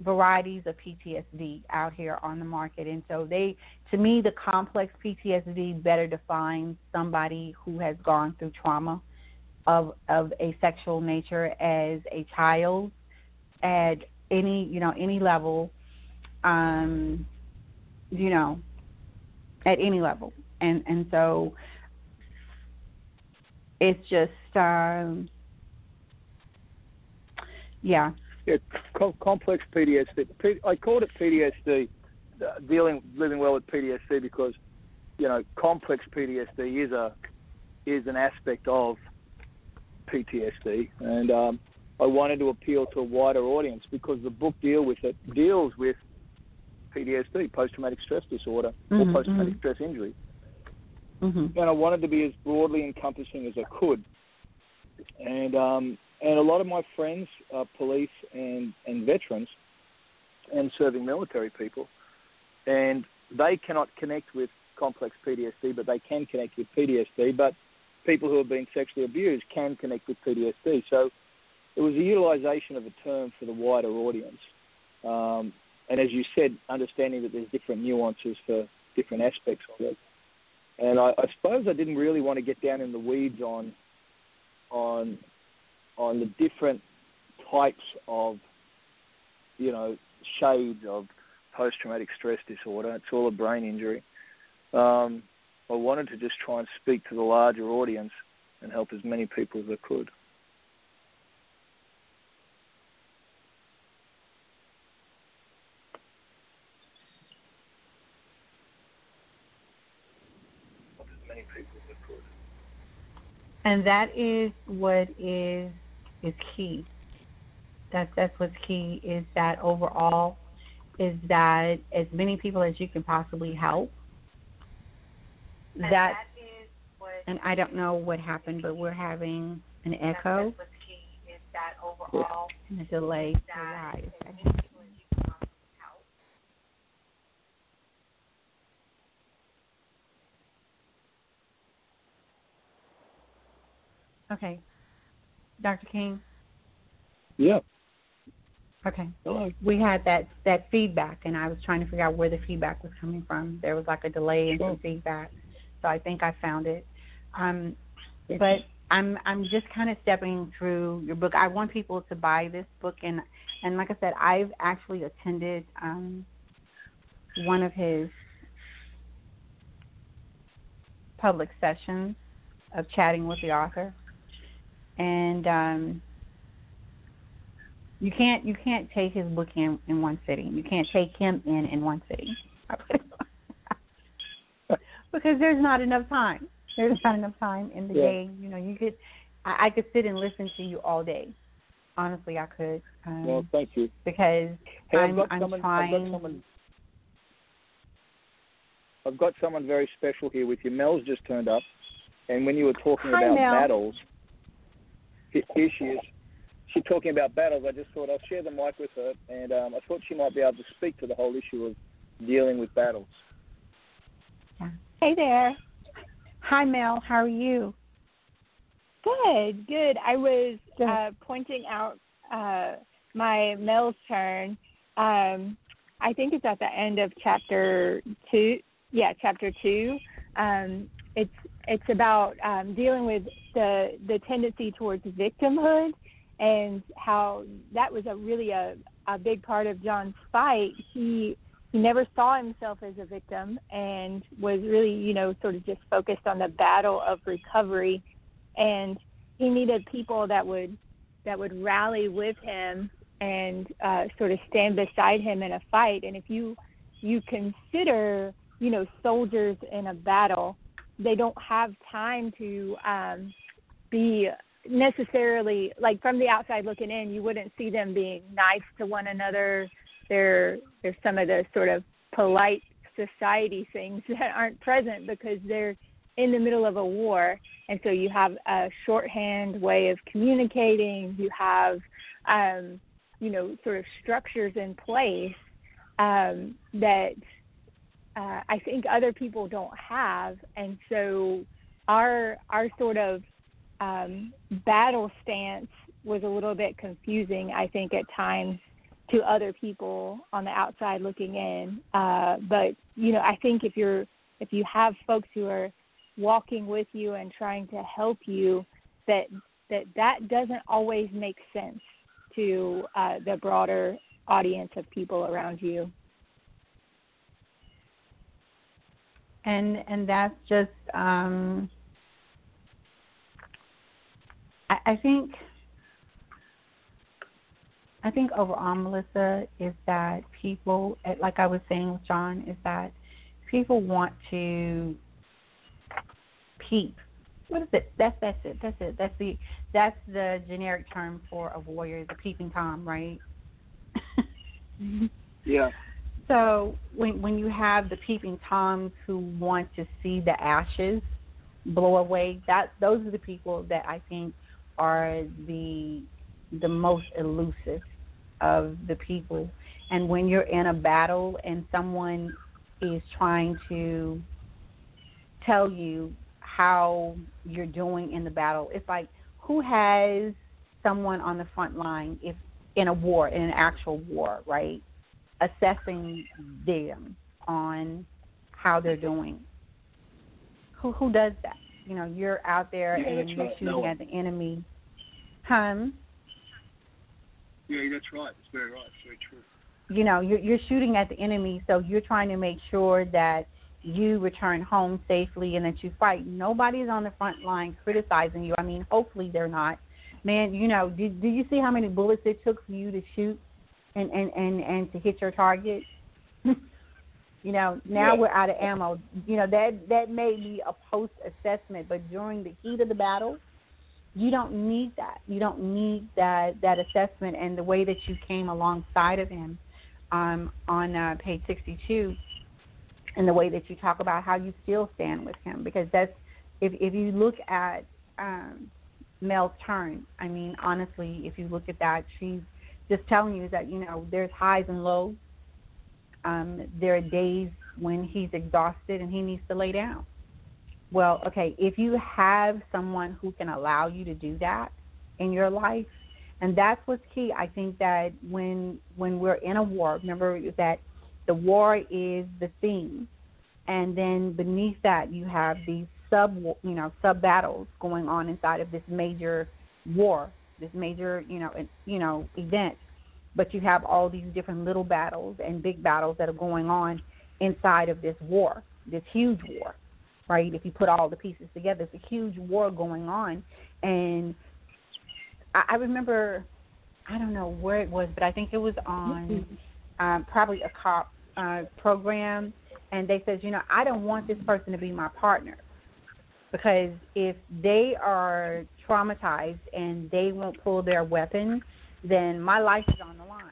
Varieties of PTSD out here on the market. And so they to me the complex PTSD better defines somebody who has gone through trauma of of a sexual nature as a child at any you know any level um you know at any level and and so it's just um yeah Yeah, co- complex PTSD. P- I called it PTSD, uh, dealing living well with PTSD because you know complex PTSD is a is an aspect of PTSD, and um, I wanted to appeal to a wider audience because the book deal with it deals with PTSD, post traumatic stress disorder, or Mhm, post traumatic mhm. stress injury. mhm and I wanted to be as broadly encompassing as I could. And um, and a lot of my friends, are police and and veterans, and serving military people, and they cannot connect with complex PTSD, but they can connect with PTSD. But people who have been sexually abused can connect with PTSD. So it was a utilization of a term for the wider audience. Um, and as you said, understanding that there's different nuances for different aspects of it and I, I suppose I didn't really want to get down in the weeds on on on the different types of you know shades of post traumatic stress disorder. It's all a brain injury. Um, I wanted to just try and speak to the larger audience and help as many people as I could. Help as many people as I could. and that is what is is key that's that's what's key is that overall is that as many people as you can possibly help that and I don't know what happened but we're having an echo and a delay to rise. Okay. Dr. King, Yeah. Okay. Hello. We had that that feedback, and I was trying to figure out where the feedback was coming from. There was like a delay in Sure. some feedback, so I think I found it. Um, but I'm I'm just kind of stepping through your book. I want people to buy this book, and and like I said, I've actually attended um, one of his public sessions of chatting with the author, and um, you can't you can't take his book in in one sitting. You can't take him in in one sitting [laughs] because there's not enough time. There's not enough time in the Yeah. day. You know, you could I, I could sit and listen to you all day. Honestly, I could um, Well, thank you. because Hey, I'm I've got I'm someone. trying. I've got someone. I've got someone very special here with you. Mel's just turned up, and when you were talking Hi, about Mel. battles, he- here she is. She's talking about battles. I just thought I'll share the mic with her, and um, I thought she might be able to speak to the whole issue of dealing with battles. Hey there. Hi, Mel. How are you? Good, good. I was Good. uh, pointing out uh, my Mel's turn. Um, I think it's at the end of chapter two. Yeah, chapter two. Um, it's it's about um, dealing with the the tendency towards victimhood and how that was a really a a big part of John's fight. He he never saw himself as a victim and was really you know sort of just focused on the battle of recovery and he needed people that would that would rally with him and uh, sort of stand beside him in a fight. And if you you consider you know soldiers in a battle, they don't have time to um, be necessarily like from the outside looking in. You wouldn't see them being nice to one another. There there's some of the sort of polite society things [laughs] that aren't present because they're in the middle of a war and so you have a shorthand way of communicating you have um, you know sort of structures in place um, that uh, I think other people don't have and so our our sort of um, battle stance was a little bit confusing I think at times to other people on the outside looking in uh, but you know I think if you're if you have folks who are walking with you and trying to help you that that that doesn't always make sense to uh, the broader audience of people around you. And and that's just um I, I think I think overall Melissa is that people eh, like I was saying with John is that people want to peep. What is it? That's that's it. That's it. That's the that's the generic term for a voyeur, the peeping tom, right? [laughs] Yeah. So when when you have the peeping toms who want to see the ashes blow away, that those are the people that I think are the the most elusive of the people. And when you're in a battle and someone is trying to tell you how you're doing in the battle, it's like who has someone on the front line if in a war, in an actual war, right? Assessing them on how they're doing. Who who does that? You know, you're out there Yeah, and you're right. shooting No at the enemy. Hum, Yeah, that's right. It's very right. It's very true. you know, you're you're shooting at the enemy, so you're trying to make sure that you return home safely and that you fight. Nobody's on the front line criticizing you. I mean, hopefully they're not. Man, you know, did do you see how many bullets it took for you to shoot and and and and to hit your target? [laughs] you know, now Yeah. we're out of ammo. You know, that that may be a post assessment, but during the heat of the battle, you don't need that. You don't need that that assessment and the way that you came alongside of him um, on uh, page 62 and the way that you talk about how you still stand with him because that's if if you look at um, Mel's turn, I mean honestly, if you look at that, she's just telling you is that you know there's highs and lows. Um, there are days when he's exhausted and he needs to lay down. Well, okay, if you have someone who can allow you to do that in your life, and that's what's key. I think that when when we're in a war, remember that the war is the theme, and then beneath that you have these sub you know sub battles going on inside of this major war, this major you know you know event. But you have all these different little battles and big battles that are going on inside of this war, this huge war, right? If you put all the pieces together, it's a huge war going on, and I, I remember, I don't know where it was, but I think it was on mm-hmm. um, probably a cop uh, program, and they said, you know, I don't want this person to be my partner because if they are traumatized and they won't pull their weapon, then my life is on the line.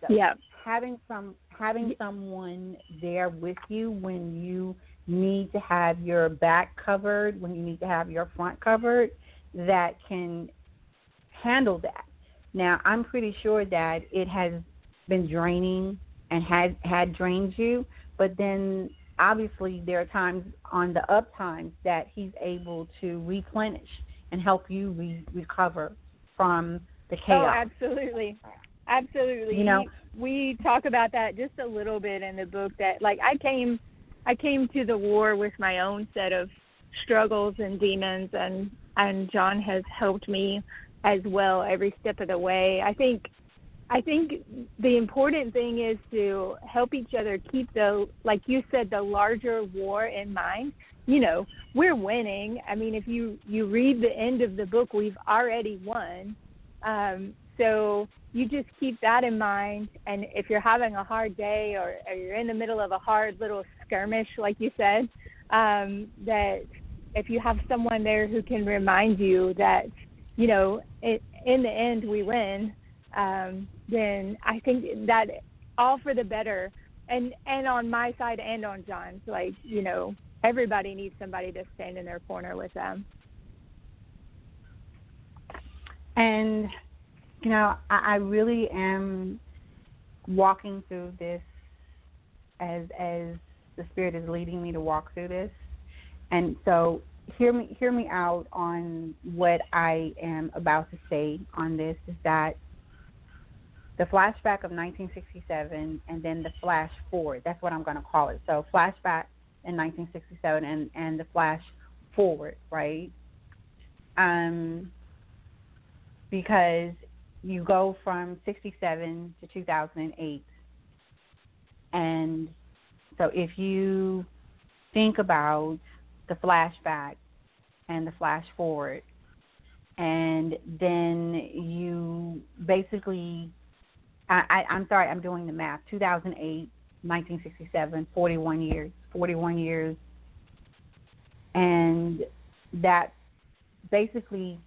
So yeah. Having some having someone there with you when you need to have your back covered, when you need to have your front covered, that can handle that. Now, I'm pretty sure that it has been draining and had had drained you, but then obviously there are times on the up times that he's able to replenish and help you re- recover from the oh, chaos. Oh, absolutely. Absolutely. You know, we talk about that just a little bit in the book that like I came I came to the war with my own set of struggles and demons and and John has helped me as well every step of the way. I think I think the important thing is to help each other keep the like you said the larger war in mind. You know, we're winning. I mean, if you you read the end of the book, we've already won. Um, so you just keep that in mind. And if you're having a hard day or, or you're in the middle of a hard little skirmish, like you said, um, that if you have someone there who can remind you that, you know, it, in the end we win, um, then I think that all for the better. And and on my side and on John's, like you know, everybody needs somebody to stand in their corner with them. And you know, I, I really am walking through this as as the spirit is leading me to walk through this. And so hear me hear me out on what I am about to say on this is that the flashback of 1967 and then the flash forward. That's what I'm going to call it. So flashback in 1967 and and the flash forward, right? Um, because you go from 67 to 2008. And so if you think about the flashback and the flash forward, and then you basically, I, I, I'm sorry, I'm doing the math. 2008, 1967, 41 years, 41 years, and that basically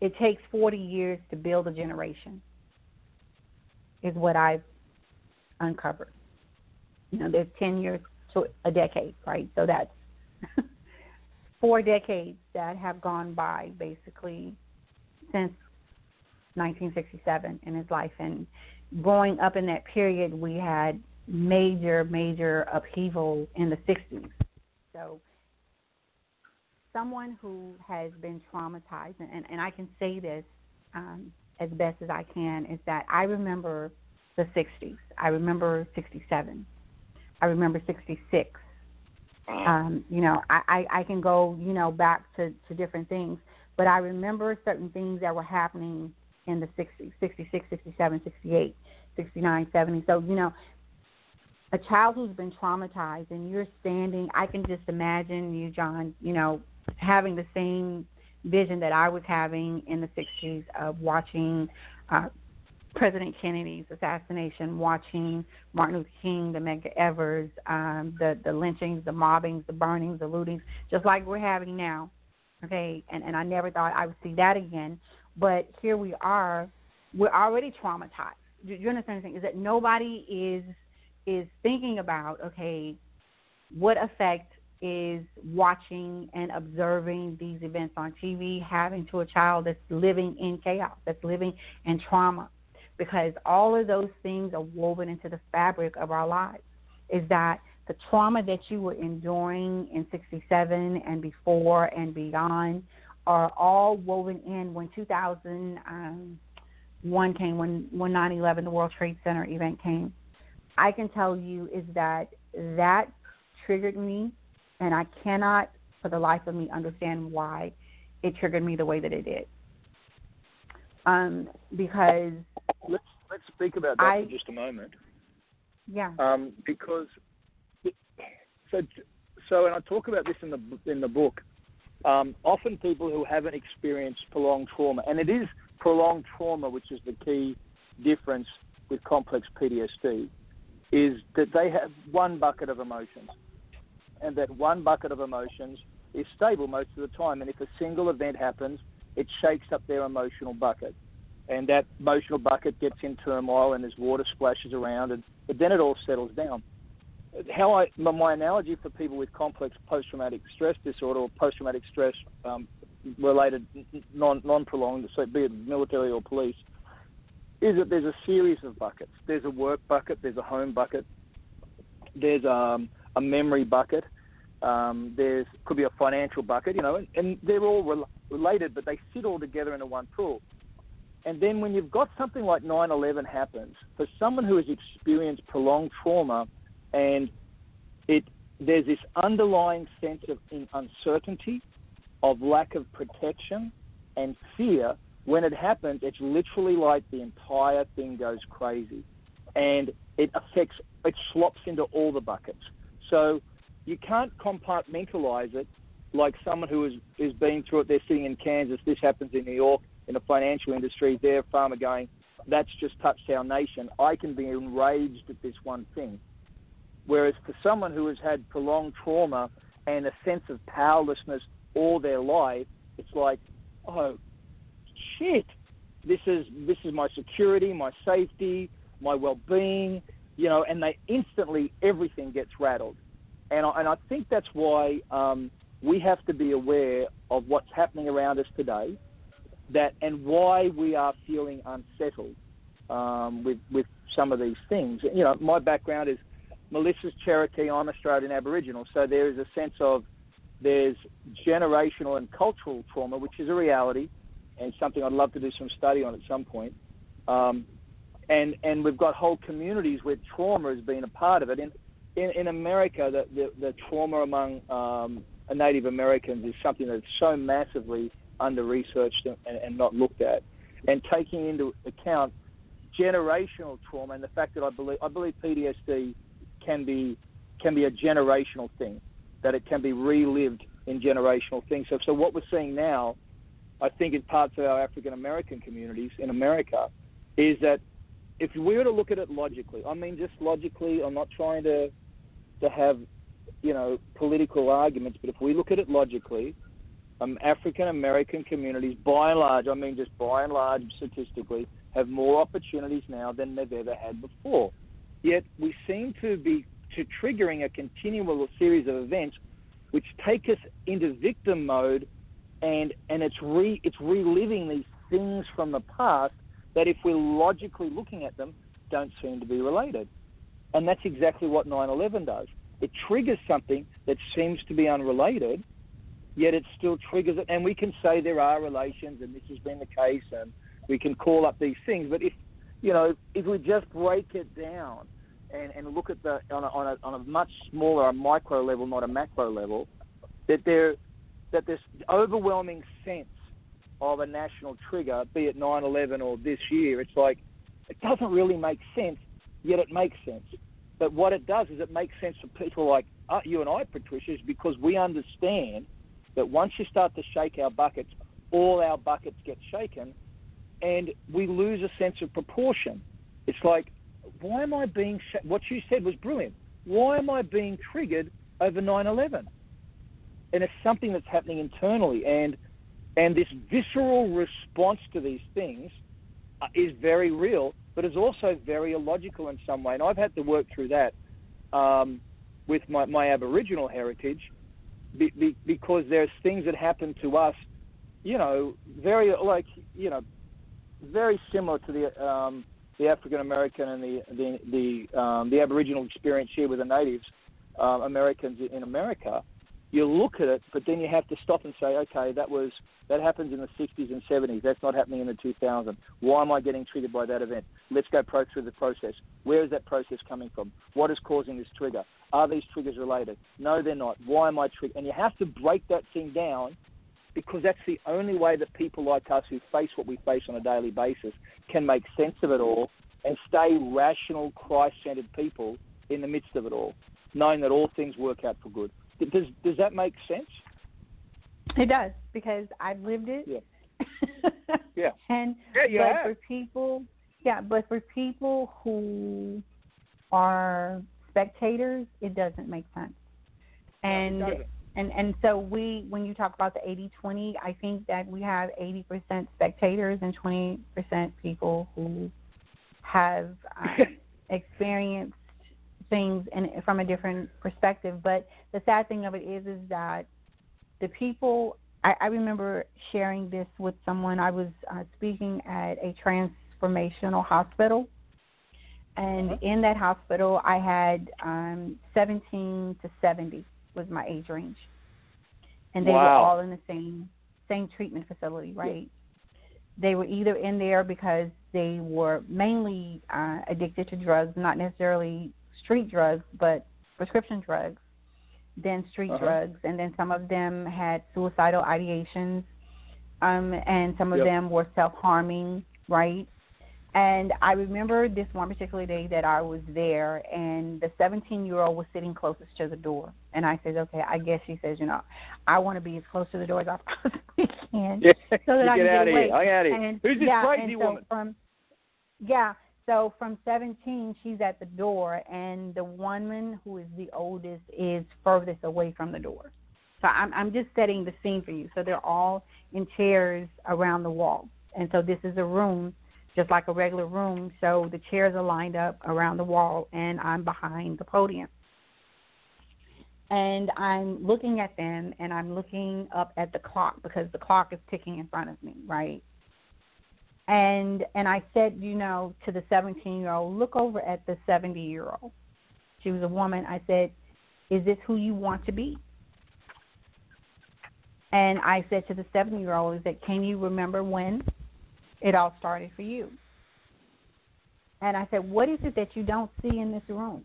it takes 40 years to build a generation, is what I've uncovered. You know, there's 10 years to a decade, right? So that's [laughs] four decades that have gone by basically since 1967 in his life. And growing up in that period, we had major, major upheaval in the 60s. So someone who has been traumatized, and, and I can say this um, as best as I can, is that I remember the 60s. I remember 67. I remember 66. Um, you know, I, I, I can go, you know, back to, to different things, but I remember certain things that were happening in the 60s, 66, 67, 68, 69, 70. So, you know, a child who's been traumatized and you're standing, I can just imagine you, John, you know, having the same vision that I was having in the 60s of watching uh, President Kennedy's assassination, watching Martin Luther King, the Medgar Evers, um, the the lynchings, the mobbings, the burnings, the lootings, just like we're having now. Okay, and and I never thought I would see that again, but here we are. We're already traumatized. Do you understand the thing? Is that nobody is is thinking about okay, what effect is watching and observing these events on TV, having to a child that's living in chaos, that's living in trauma, because all of those things are woven into the fabric of our lives. Is that the trauma that you were enduring in 67 and before and beyond, are all woven in when 2001 came, when when 9/11, the World Trade Center event came. I can tell you is that that triggered me, and I cannot, for the life of me, understand why it triggered me the way that it did. Um, because let's let's speak about that I, for just a moment. Yeah. Um, because so so, and I talk about this in the in the book. Um, often people who haven't experienced prolonged trauma, and it is prolonged trauma, which is the key difference with complex PTSD, is that they have one bucket of emotions, and that one bucket of emotions is stable most of the time. And if a single event happens, it shakes up their emotional bucket, and that emotional bucket gets in turmoil, and there's water splashes around, and but then it all settles down how I my analogy for people with complex post-traumatic stress disorder or post-traumatic stress um, related non non prolonged, so be it military or police, is that there's a series of buckets. There's a work bucket, there's a home bucket, there's um, a memory bucket, um, there's could be a financial bucket, you know, and, and they're all re- related, but they sit all together into one pool. And then when you've got something like 9/11 happens, for someone who has experienced prolonged trauma and it there's this underlying sense of uncertainty, of lack of protection, and fear. When it happens, it's literally like the entire thing goes crazy, and it affects it slops into all the buckets. So you can't compartmentalize it like someone who is is being through it. They're sitting in Kansas. This happens in New York in the financial industry. They're a farmer going, "That's just touched our nation." I can be enraged at this one thing Whereas for someone who has had prolonged trauma and a sense of powerlessness all their life, it's like, oh, shit, this is this is my security, my safety, my well-being, you know, and they instantly everything gets rattled, and I, and I think that's why um, we have to be aware of what's happening around us today, that and why we are feeling unsettled um, with with some of these things. You know, my background is Melissa's Cherokee, I'm Australian Aboriginal. So there is a sense of there's generational and cultural trauma, which is a reality and something I'd love to do some study on at some point. Um, and and we've got whole communities where trauma has been a part of it. In in, in America, the, the, the trauma among um, Native Americans is something that's so massively under researched and, and not looked at. And taking into account generational trauma and the fact that I believe I believe PTSD can be can be a generational thing, that it can be relived in generational things. So, so what we're seeing now, I think in parts of our African American communities in America, is that if we were to look at it logically, I mean just logically, I'm not trying to to have you know political arguments, but if we look at it logically, um, African American communities, by and large, I mean just by and large statistically, have more opportunities now than they've ever had before. Yet we seem to be to triggering a continual series of events which take us into victim mode and and it's re it's reliving these things from the past that if we're logically looking at them don't seem to be related. And that's exactly what 9/11 does. It triggers something that seems to be unrelated, yet it still triggers it. And we can say there are relations, and this has been the case, and we can call up these things. But if you know, if we just break it down and, and look at the on a, on a, on a much smaller, a micro level, not a macro level, that there that this overwhelming sense of a national trigger, be it 9/11 or this year, it's like it doesn't really make sense, yet it makes sense. But what it does is it makes sense for people like uh, you and I, Patricia, is because we understand that once you start to shake our buckets, all our buckets get shaken, and we lose a sense of proportion. It's like, why am I being, sh- what you said was brilliant. Why am I being triggered over 9 11? And it's something that's happening internally. And, and this visceral response to these things uh, is very real, but is also very illogical in some way. And I've had to work through that um, with my, my Aboriginal heritage be, be, because there's things that happen to us, you know, very, like, you know, very similar to the um, the African American and the the the, um, the Aboriginal experience here with the natives uh, Americans in America, you look at it, but then you have to stop and say, okay, that was that happens in the 60s and 70s. That's not happening in the 2000s. Why am I getting triggered by that event? Let's go pro through the process. Where is that process coming from? What is causing this trigger? Are these triggers related? No, they're not. Why am I triggered? And you have to break that thing down because that's the only way that people like us who face what we face on a daily basis can make sense of it all and stay rational, Christ centered people in the midst of it all, knowing that all things work out for good. Does does that make sense? It does because I've lived it. Yeah. [laughs] yeah. and yeah, but have. for people, yeah, but for people who are spectators, it doesn't make sense. And No. And and so we when you talk about the 80-20, I think that we have 80% spectators and 20% people who have uh, [laughs] experienced things in, from a different perspective. But the sad thing of it is, is that the people. I, I remember sharing this with someone. I was uh, speaking at a transformational hospital, and Uh-huh. in that hospital, I had um, 17 to 70 was my age range, and they were all in the same same treatment facility, right? They were either in there because they were mainly uh, addicted to drugs, not necessarily street drugs, but prescription drugs, then street Uh-huh. drugs, and then some of them had suicidal ideations, um, and some of Yep. them were self harming, right? And I remember this one particular day that I was there, and the 17 year old was sitting closest to the door. And I said, okay, I guess she says, you know, I want to be as close to the door as I [laughs] possibly can. Yeah. So that I can out get of away. here. I out of here. And, Who's this yeah, crazy so woman? From, yeah, so from 17, she's at the door, and the woman who is the oldest is furthest away from the door. So I'm, I'm just setting the scene for you. So they're all in chairs around the wall. And so this is a room, just like a regular room. So the chairs are lined up around the wall, and I'm behind the podium. And I'm looking at them, and I'm looking up at the clock because the clock is ticking in front of me, right? and and I said, you know, to the 17 year old, look over at the 70 year old. She was a woman. I said, is this who you want to be? And I said to the 70 year old, is that can you remember when it all started for you? And I said, what is it that you don't see in this room?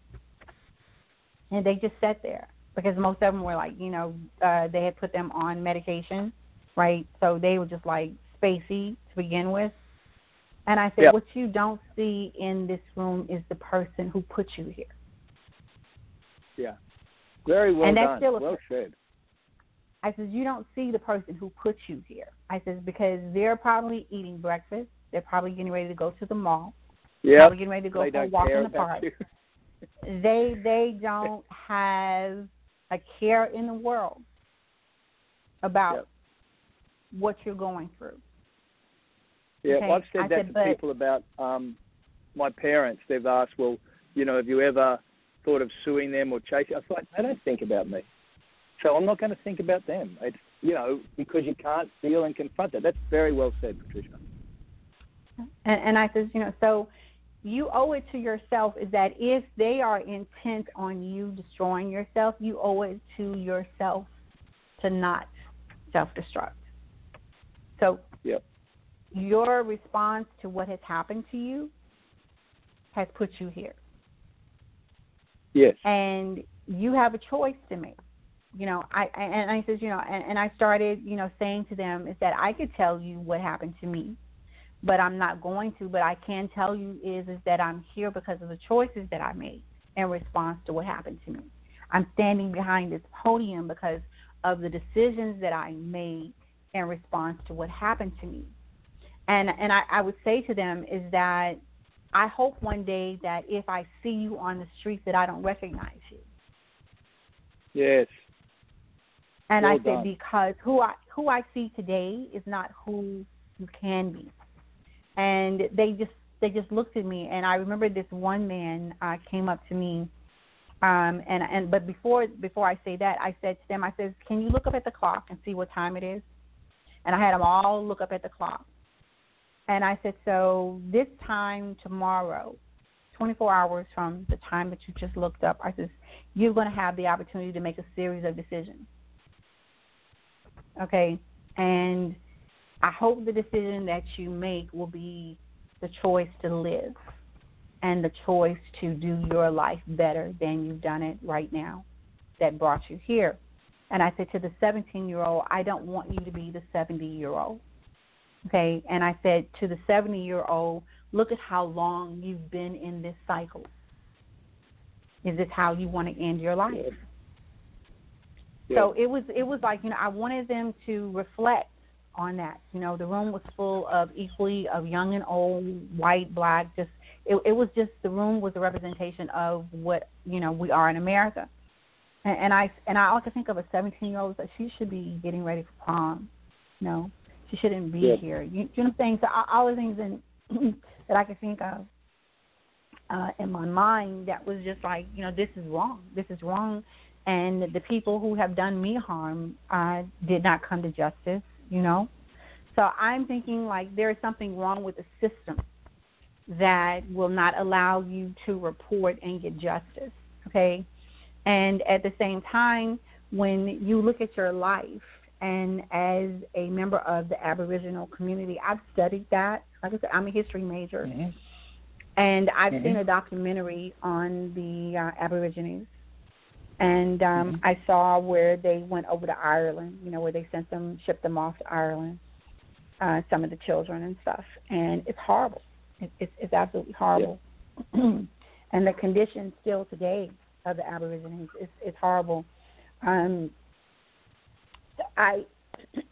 And they just sat there because most of them were like, you know, uh, they had put them on medication, right? So they were just like spacey to begin with. And I said, Yep. what you don't see in this room is the person who put you here. Yeah. Very well And that's done. still a- well said. I said, you don't see the person who put you here. I said, because they're probably eating breakfast. They're probably getting ready to go to the mall. Yeah. Probably getting ready to go They for a walk in the park. [laughs] They they don't have a care in the world about Yep. what you're going through. Yeah, Okay, I've said I that said, to people about um, my parents. They've asked, well, you know, have you ever thought of suing them or chasing? I was like, they don't think about me, so I'm not going to think about them. It's you know because you can't feel and confront that. That's very well said, Patricia. And, and I says, you know, so you owe it to yourself is that if they are intent on you destroying yourself, you owe it to yourself to not self destruct. So Yep. your response to what has happened to you has put you here. Yes. and you have a choice to make. You know, I and I says, you know, and, and I started, you know, saying to them is that I could tell you what happened to me, but I'm not going to. But I can tell you is is that I'm here because of the choices that I made in response to what happened to me. I'm standing behind this podium because of the decisions that I made in response to what happened to me. And and I, I would say to them is that I hope one day that if I see you on the street that I don't recognize you. Yes. And Well I said done. because who I who I see today is not who you can be. And they just they just looked at me and I remember this one man uh came up to me um and and but before before I say that I said to them I said can you look up at the clock and see what time it is? And I had them all look up at the clock. And I said so this time tomorrow 24 hours from the time that you just looked up I said you're going to have the opportunity to make a series of decisions Okay, and I hope the decision that you make will be the choice to live and the choice to do your life better than you've done it right now that brought you here. And I said to the 17 year old, I don't want you to be the 70 year old. Okay. And I said to the 70 year old, look at how long you've been in this cycle. Is this how you want to end your life? Yeah. So it was it was like, you know, I wanted them to reflect on that. You know, the room was full of equally of young and old, white, black, just it, it was just the room was a representation of what, you know, we are in America. And, and I and I also think of a 17 year old that she should be getting ready for prom. No, she shouldn't be Yeah. here. You, you know what I'm saying? So all, all the things in, [clears throat] that I could think of uh, in my mind that was just like, you know, this is wrong. This is wrong. And the people who have done me harm uh, did not come to justice. You know, so I'm thinking like there is something wrong with the system that will not allow you to report and get justice. Okay, and at the same time, when you look at your life, and as a member of the Aboriginal community, I've studied that. Like I said, I'm a history major, Mhm. and I've Mhm. seen a documentary on the uh, Aborigines. And um, I saw where they went over to Ireland, you know, where they sent them, shipped them off to Ireland, uh, some of the children and stuff. And it's horrible. It, it's, it's absolutely horrible. [clears throat] and the conditions still today of the Aborigines is is horrible. Um, I [clears throat]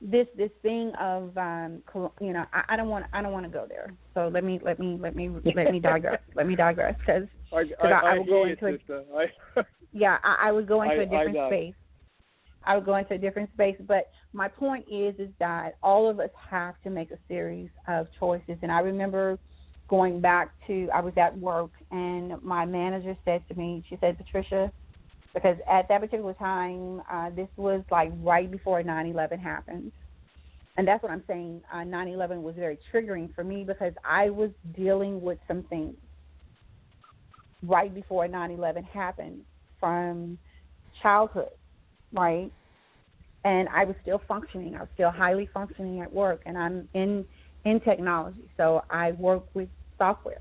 this this thing of um, col- you know I, I don't want I don't want to go there. So let me let me let me let me [laughs] digress. let me digress because I, I- I I, will go into it. sister. [laughs] Yeah, I, I would go into I- a different space. I would go into a different space, but my point is, is that all of us have to make a series of choices. And I remember going back to, I was at work, and my manager said to me, she said, Patricia, because at that particular time, uh, this was like right before 9/11 happened, and that's what I'm saying. Uh, 9/11 was very triggering for me because I was dealing with some things right before 9/11 happened from childhood, right? And I was still functioning. I was still highly functioning at work, and I'm in in technology, so I work with software.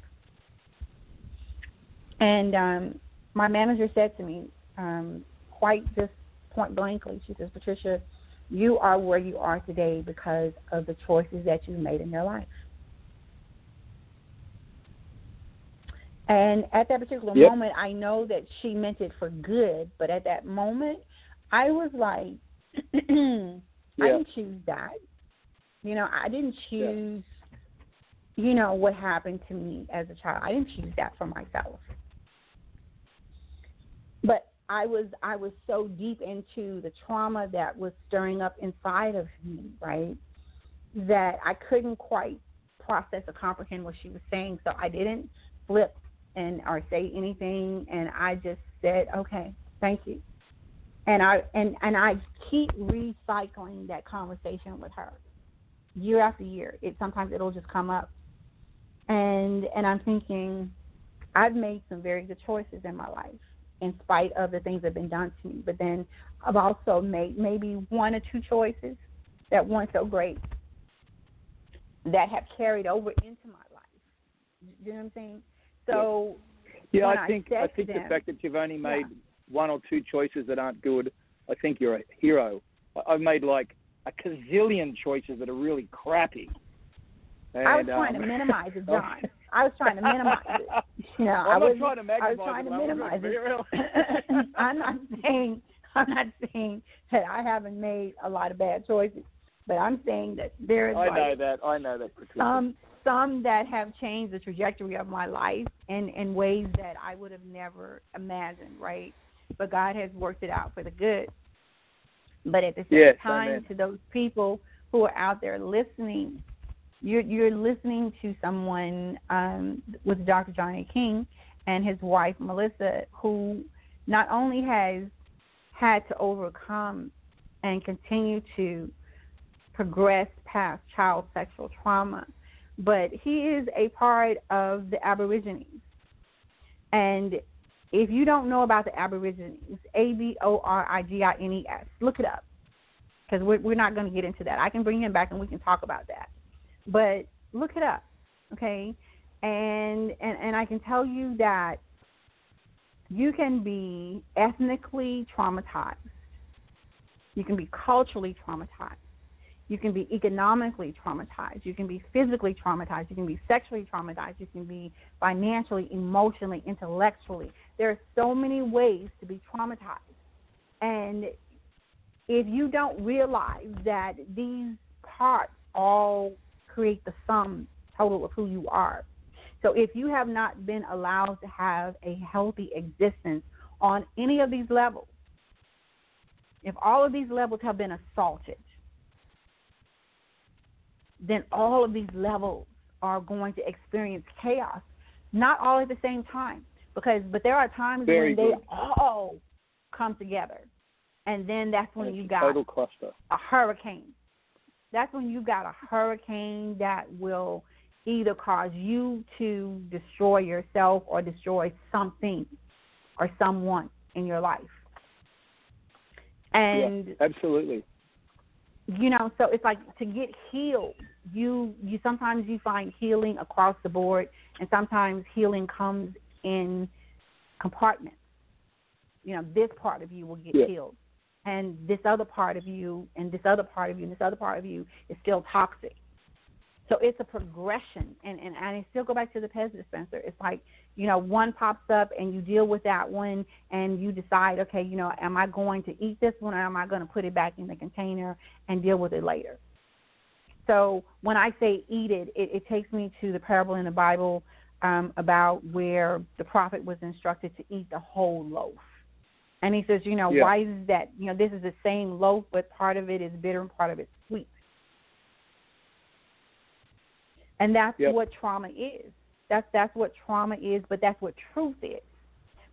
And um, my manager said to me, um, quite just point blankly, she says, Patricia, you are where you are today because of the choices that you've made in your life. And at that particular Yep. moment, I know that she meant it for good, but at that moment, I was like, [clears throat] I didn't choose that. You know, I didn't choose, you know, what happened to me as a child. I didn't choose that for myself. But I was I was so deep into the trauma that was stirring up inside of me, right? That I couldn't quite process or comprehend what she was saying. So I didn't flip and or say anything and I just said, Okay, thank you. And I and, and I keep recycling that conversation with her. Year after year. It sometimes it'll just come up. And and I'm thinking, I've made some very good choices in my life in spite of the things that have been done to me. But then I've also made maybe one or two choices that weren't so great that have carried over into my life. You know what I'm saying? So yeah, I I think I to think the fact that you've only made Yeah. one or two choices that aren't good, I think you're a hero. I- I've made like a gazillion choices that are really crappy. And, I was trying um, to minimize it, [laughs] John. I was trying to minimize it. [laughs] You know, I'm I was trying to I was trying it, to I minimize it. [laughs] I'm not saying I'm not saying that I haven't made a lot of bad choices, but I'm saying that there is I like know that. I know that. Patricia. some some that have changed the trajectory of my life in in ways that I would have never imagined, right? But God has worked it out for the good. But at the same Yes, time, amen. to those people who are out there listening, you're you're listening to someone um, with Dr. John A. King and his wife Melissa, who not only has had to overcome and continue to progress past child sexual trauma, but he is a part of the Aborigines. And if you don't know about the Aborigines, A B O R I G I N E S, look it up. because we're, we're not going to get into that. I can bring him back and we can talk about that. But look it up, okay? And and and I can tell you that you can be ethnically traumatized. You can be culturally traumatized. You can be economically traumatized. You can be physically traumatized. You can be sexually traumatized. You can be financially, emotionally, intellectually. There are so many ways to be traumatized. And if you don't realize that these parts all create the sum total of who you are. So if you have not been allowed to have a healthy existence on any of these levels, if all of these levels have been assaulted, then all of these levels are going to experience chaos. Not all at the same time, because but there are times Very when good. they all come together, and then that's when you got total cluster. a hurricane. That's when you got a hurricane that will either cause you to destroy yourself or destroy something or someone in your life. And yeah, absolutely. you know, so it's like to get healed, you you sometimes you find healing across the board and sometimes healing comes in compartments. You know, this part of you will get Yeah. healed. And this other part of you and this other part of you and this other part of you is still toxic. So it's a progression and, and, and I still go back to the Pez dispenser. It's like, you know, one pops up and you deal with that one and you decide, okay, you know, am I going to eat this one or am I going to put it back in the container and deal with it later? So when I say eat it, it, it takes me to the parable in the Bible um, about where the prophet was instructed to eat the whole loaf. And he says, you know, Yeah. why is that? You know, this is the same loaf, but part of it is bitter and part of it's sweet. And that's Yep. what trauma is. That's that's what trauma is, but that's what truth is.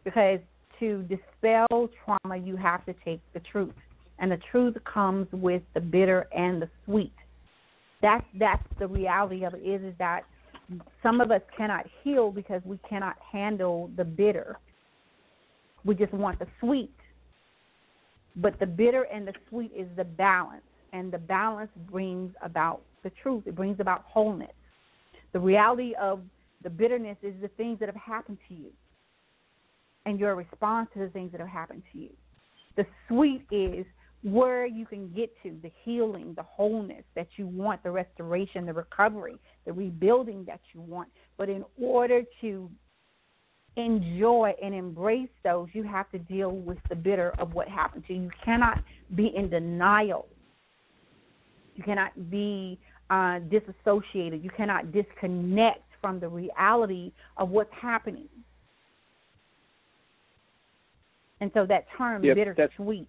Because to dispel trauma, you have to take the truth, and the truth comes with the bitter and the sweet. That's that's the reality of it. Is is that some of us cannot heal because we cannot handle the bitter. We just want the sweet. But the bitter and the sweet is the balance, and the balance brings about the truth. It brings about wholeness. The reality of the bitterness is the things that have happened to you and your response to the things that have happened to you. The sweet is where you can get to, the healing, the wholeness that you want, the restoration, the recovery, the rebuilding that you want. But in order to enjoy and embrace those, you have to deal with the bitter of what happened to you. You cannot be in denial. You cannot be uh, disassociated. You cannot disconnect from the reality of what's happening. And so that term, Yep, that's- bittersweet,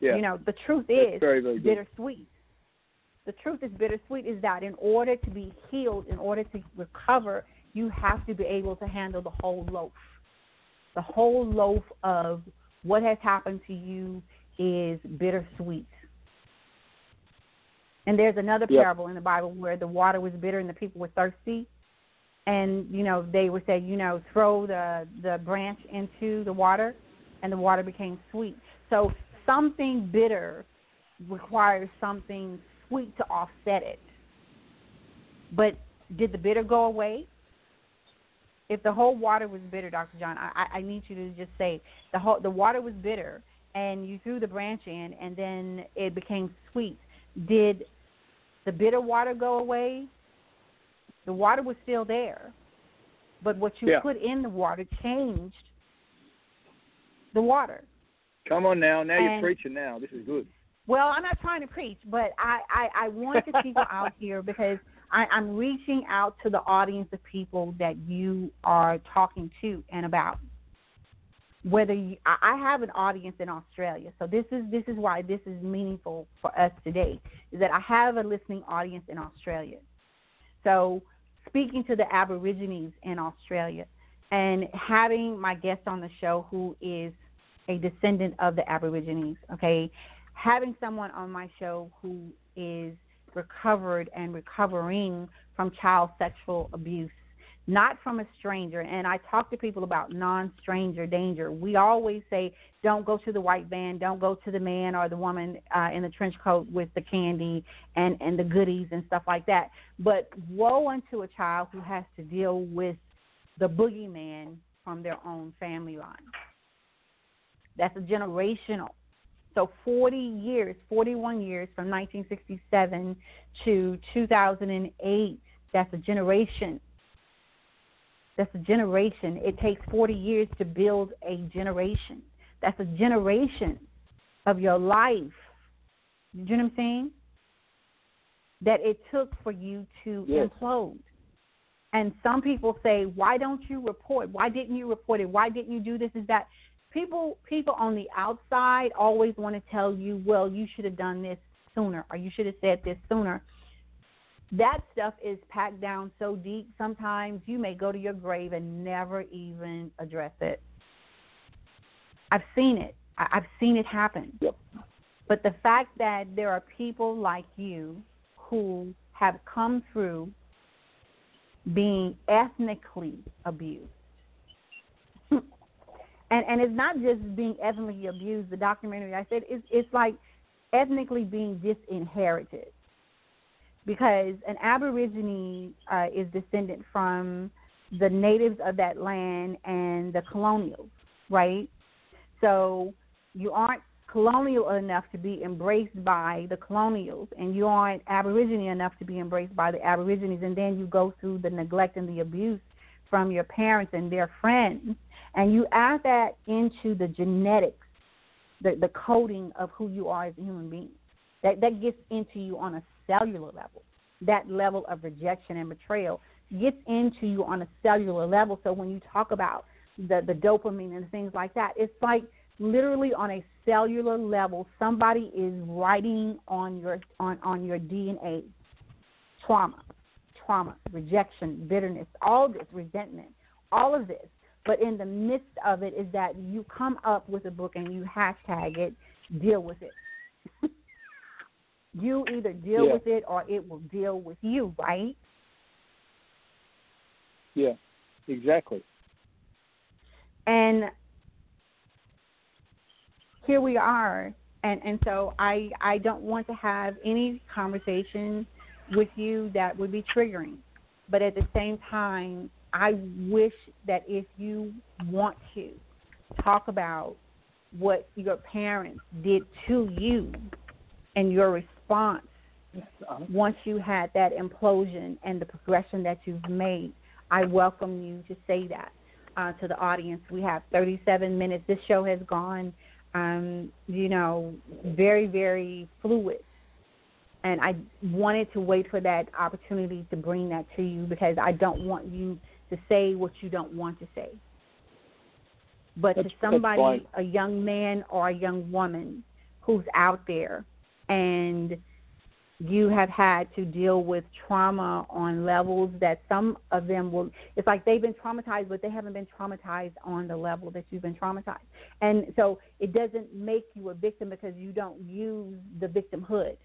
Yeah. you know, the truth That's is very, very bittersweet. The truth is bittersweet is that in order to be healed, in order to recover, you have to be able to handle the whole loaf. The whole loaf of what has happened to you is bittersweet. And there's another parable in the Bible where the water was bitter and the people were thirsty. And, you know, they would say, you know, throw the, the branch into the water and the water became sweet. So something bitter requires something sweet to offset it. But did the bitter go away? If the whole water was bitter, Dr. John, I, I- need you to just say the whole the water was bitter, and you threw the branch in, and then it became sweet. Did the bitter water go away? The water was still there, but what you Yeah. put in the water changed the water. Come on now. Now you're preaching now. This is good. Well, I'm not trying to preach, but I, I, I want the people [laughs] out here because I, I'm reaching out to the audience of people that you are talking to and about. Whether you, I I have an audience in Australia, so this is this is why this is meaningful for us today. Is that I have a listening audience in Australia. So speaking to the Aborigines in Australia and having my guest on the show who is a descendant of the Aborigines, okay, having someone on my show who is recovered and recovering from child sexual abuse, not from a stranger. And I talk to people about non stranger danger. We always say, don't go to the white van, don't go to the man or the woman uh, in the trench coat with the candy and, and the goodies and stuff like that. But woe unto a child who has to deal with the boogeyman from their own family line. That's a generational. So 40 years, 41 years from 1967 to 2008, that's a generation that's a generation. It takes 40 years to build a generation. That's a generation of your life. You know what I'm saying? That it took for you to yes. implode. And some people say, "Why don't you report? Why didn't you report it? Why didn't you do this? Is that people people on the outside always want to tell you, "Well, you should have done this sooner, or you should have said this sooner." that stuff is packed down so deep sometimes you may go to your grave and never even address it i've seen it i've seen it happen yep. but the fact that there are people like you who have come through being ethnically abused and and it's not just being ethnically abused the documentary i said it's it's like ethnically being disinherited because an Aborigine uh, is descended from the natives of that land and the colonials, right? So you aren't colonial enough to be embraced by the colonials, and you aren't Aborigine enough to be embraced by the Aborigines, and then you go through the neglect and the abuse from your parents and their friends, and you add that into the genetics, the, the coding of who you are as a human being. That that gets into you on a cellular level. That level of rejection and betrayal gets into you on a cellular level. So when you talk about the, the dopamine and things like that, it's like literally on a cellular level, somebody is writing on your on, on your DNA trauma, trauma, rejection, bitterness, all this, resentment, all of this. But in the midst of it is that you come up with a book and you hashtag it, deal with it. [laughs] You either deal yeah. with it or it will deal with you, right? Yeah, exactly. And here we are and and so I I don't want to have any conversation with you that would be triggering. But at the same time, I wish that if you want to talk about what your parents did to you and your response once you had that implosion and the progression that you've made. I welcome you to say that uh, to the audience. We have 37 minutes. This show has gone, um, you know, very, very fluid. And I wanted to wait for that opportunity to bring that to you because I don't want you to say what you don't want to say. But that's, to somebody, a young man or a young woman who's out there and you have had to deal with trauma on levels that some of them will it's like they've been traumatized but they haven't been traumatized on the level that you've been traumatized. And so it doesn't make you a victim because you don't use the victimhood.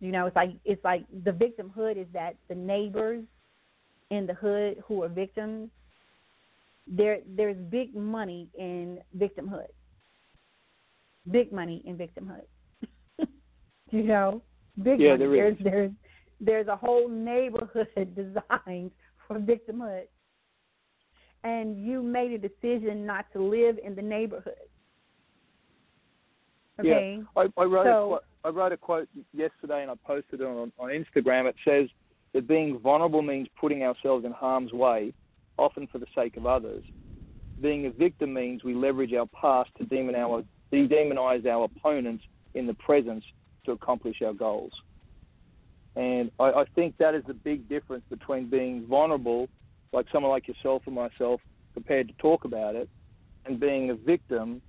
You know it's like it's like the victimhood is that the neighbors in the hood who are victims there there's big money in victimhood big money in victimhood [laughs] you know, big yeah, money. There there's is. there's there's a whole neighborhood [laughs] designed for victimhood, and you made a decision not to live in the neighborhood. Okay. Yeah, I, I wrote so, a, I wrote a quote yesterday and I posted it on, on Instagram. It says that being vulnerable means putting ourselves in harm's way, often for the sake of others. Being a victim means we leverage our past to demon our, demonize our opponents in the presence to accomplish our goals. And I, I think that is the big difference between being vulnerable, like someone like yourself and myself, prepared to talk about it, and being a victim,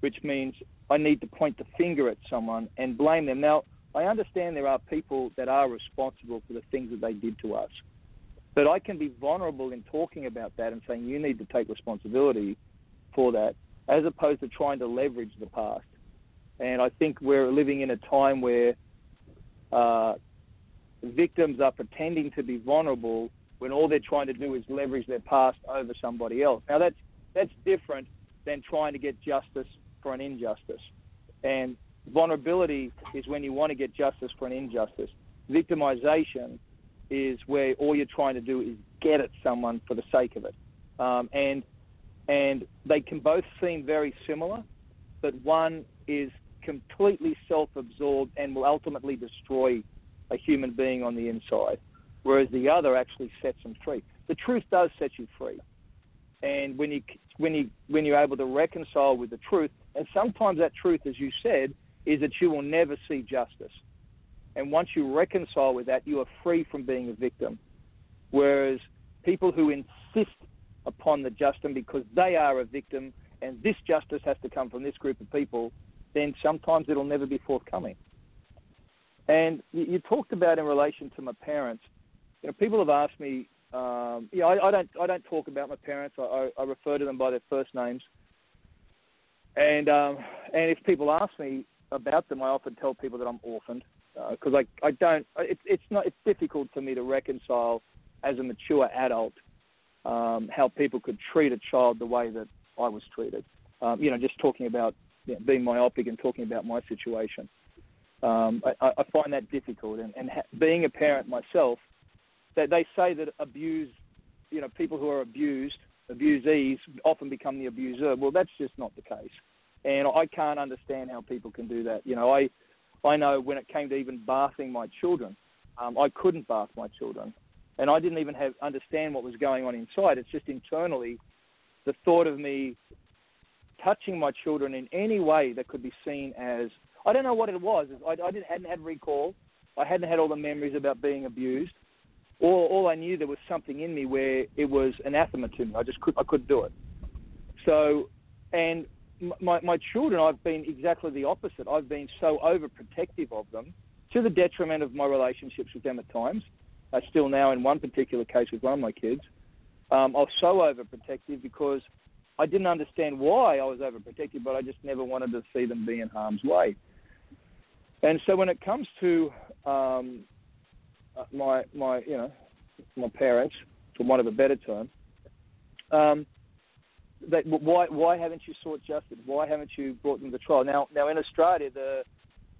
which means I need to point the finger at someone and blame them. Now, I understand there are people that are responsible for the things that they did to us. But I can be vulnerable in talking about that and saying you need to take responsibility for that, as opposed to trying to leverage the past. And I think we're living in a time where uh, victims are pretending to be vulnerable when all they're trying to do is leverage their past over somebody else. Now that's that's different than trying to get justice for an injustice. And vulnerability is when you want to get justice for an injustice. Victimization is where all you're trying to do is get at someone for the sake of it. Um, and and they can both seem very similar, but one is completely self-absorbed and will ultimately destroy a human being on the inside, whereas the other actually sets them free. The truth does set you free, and when you when you when you're able to reconcile with the truth, and sometimes that truth, as you said, is that you will never see justice. And once you reconcile with that, you are free from being a victim. Whereas people who insist upon the justice because they are a victim and this justice has to come from this group of people, then sometimes it'll never be forthcoming. And you, talked about in relation to my parents. You know, people have asked me. Um, I, I don't. I don't talk about my parents. I, I, I refer to them by their first names. And um, and if people ask me about them, I often tell people that I'm orphaned because uh, I I don't. It's it's not. It's difficult for me to reconcile as a mature adult um, how people could treat a child the way that I was treated. Um, you know, just talking about you know, being myopic and talking about my situation. Um, I, I, find that difficult, and, and ha- being a parent myself, they, they say that abuse, you know, people who are abused, abusees, often become the abuser. Well, that's just not the case, and I can't understand how people can do that. You know, I, I know when it came to even bathing my children, um, I couldn't bath my children, and I didn't even have understand what was going on inside. It's just internally, the thought of me touching my children in any way that could be seen as I don't know what it was. I, I didn't hadn't had recall. I hadn't had all the memories about being abused. All, all I knew there was something in me where it was anathema to me. I just could I couldn't do it. So, and my my children, I've been exactly the opposite. I've been so overprotective of them to the detriment of my relationships with them at times. Uh, still now, in one particular case with one of my kids, um, I was so overprotective because I didn't understand why I was overprotective, but I just never wanted to see them be in harm's way. And so when it comes to um, uh, my my you know my parents, for want of a better term, um, they, why why haven't you sought justice? Why haven't you brought them to trial? Now now in Australia the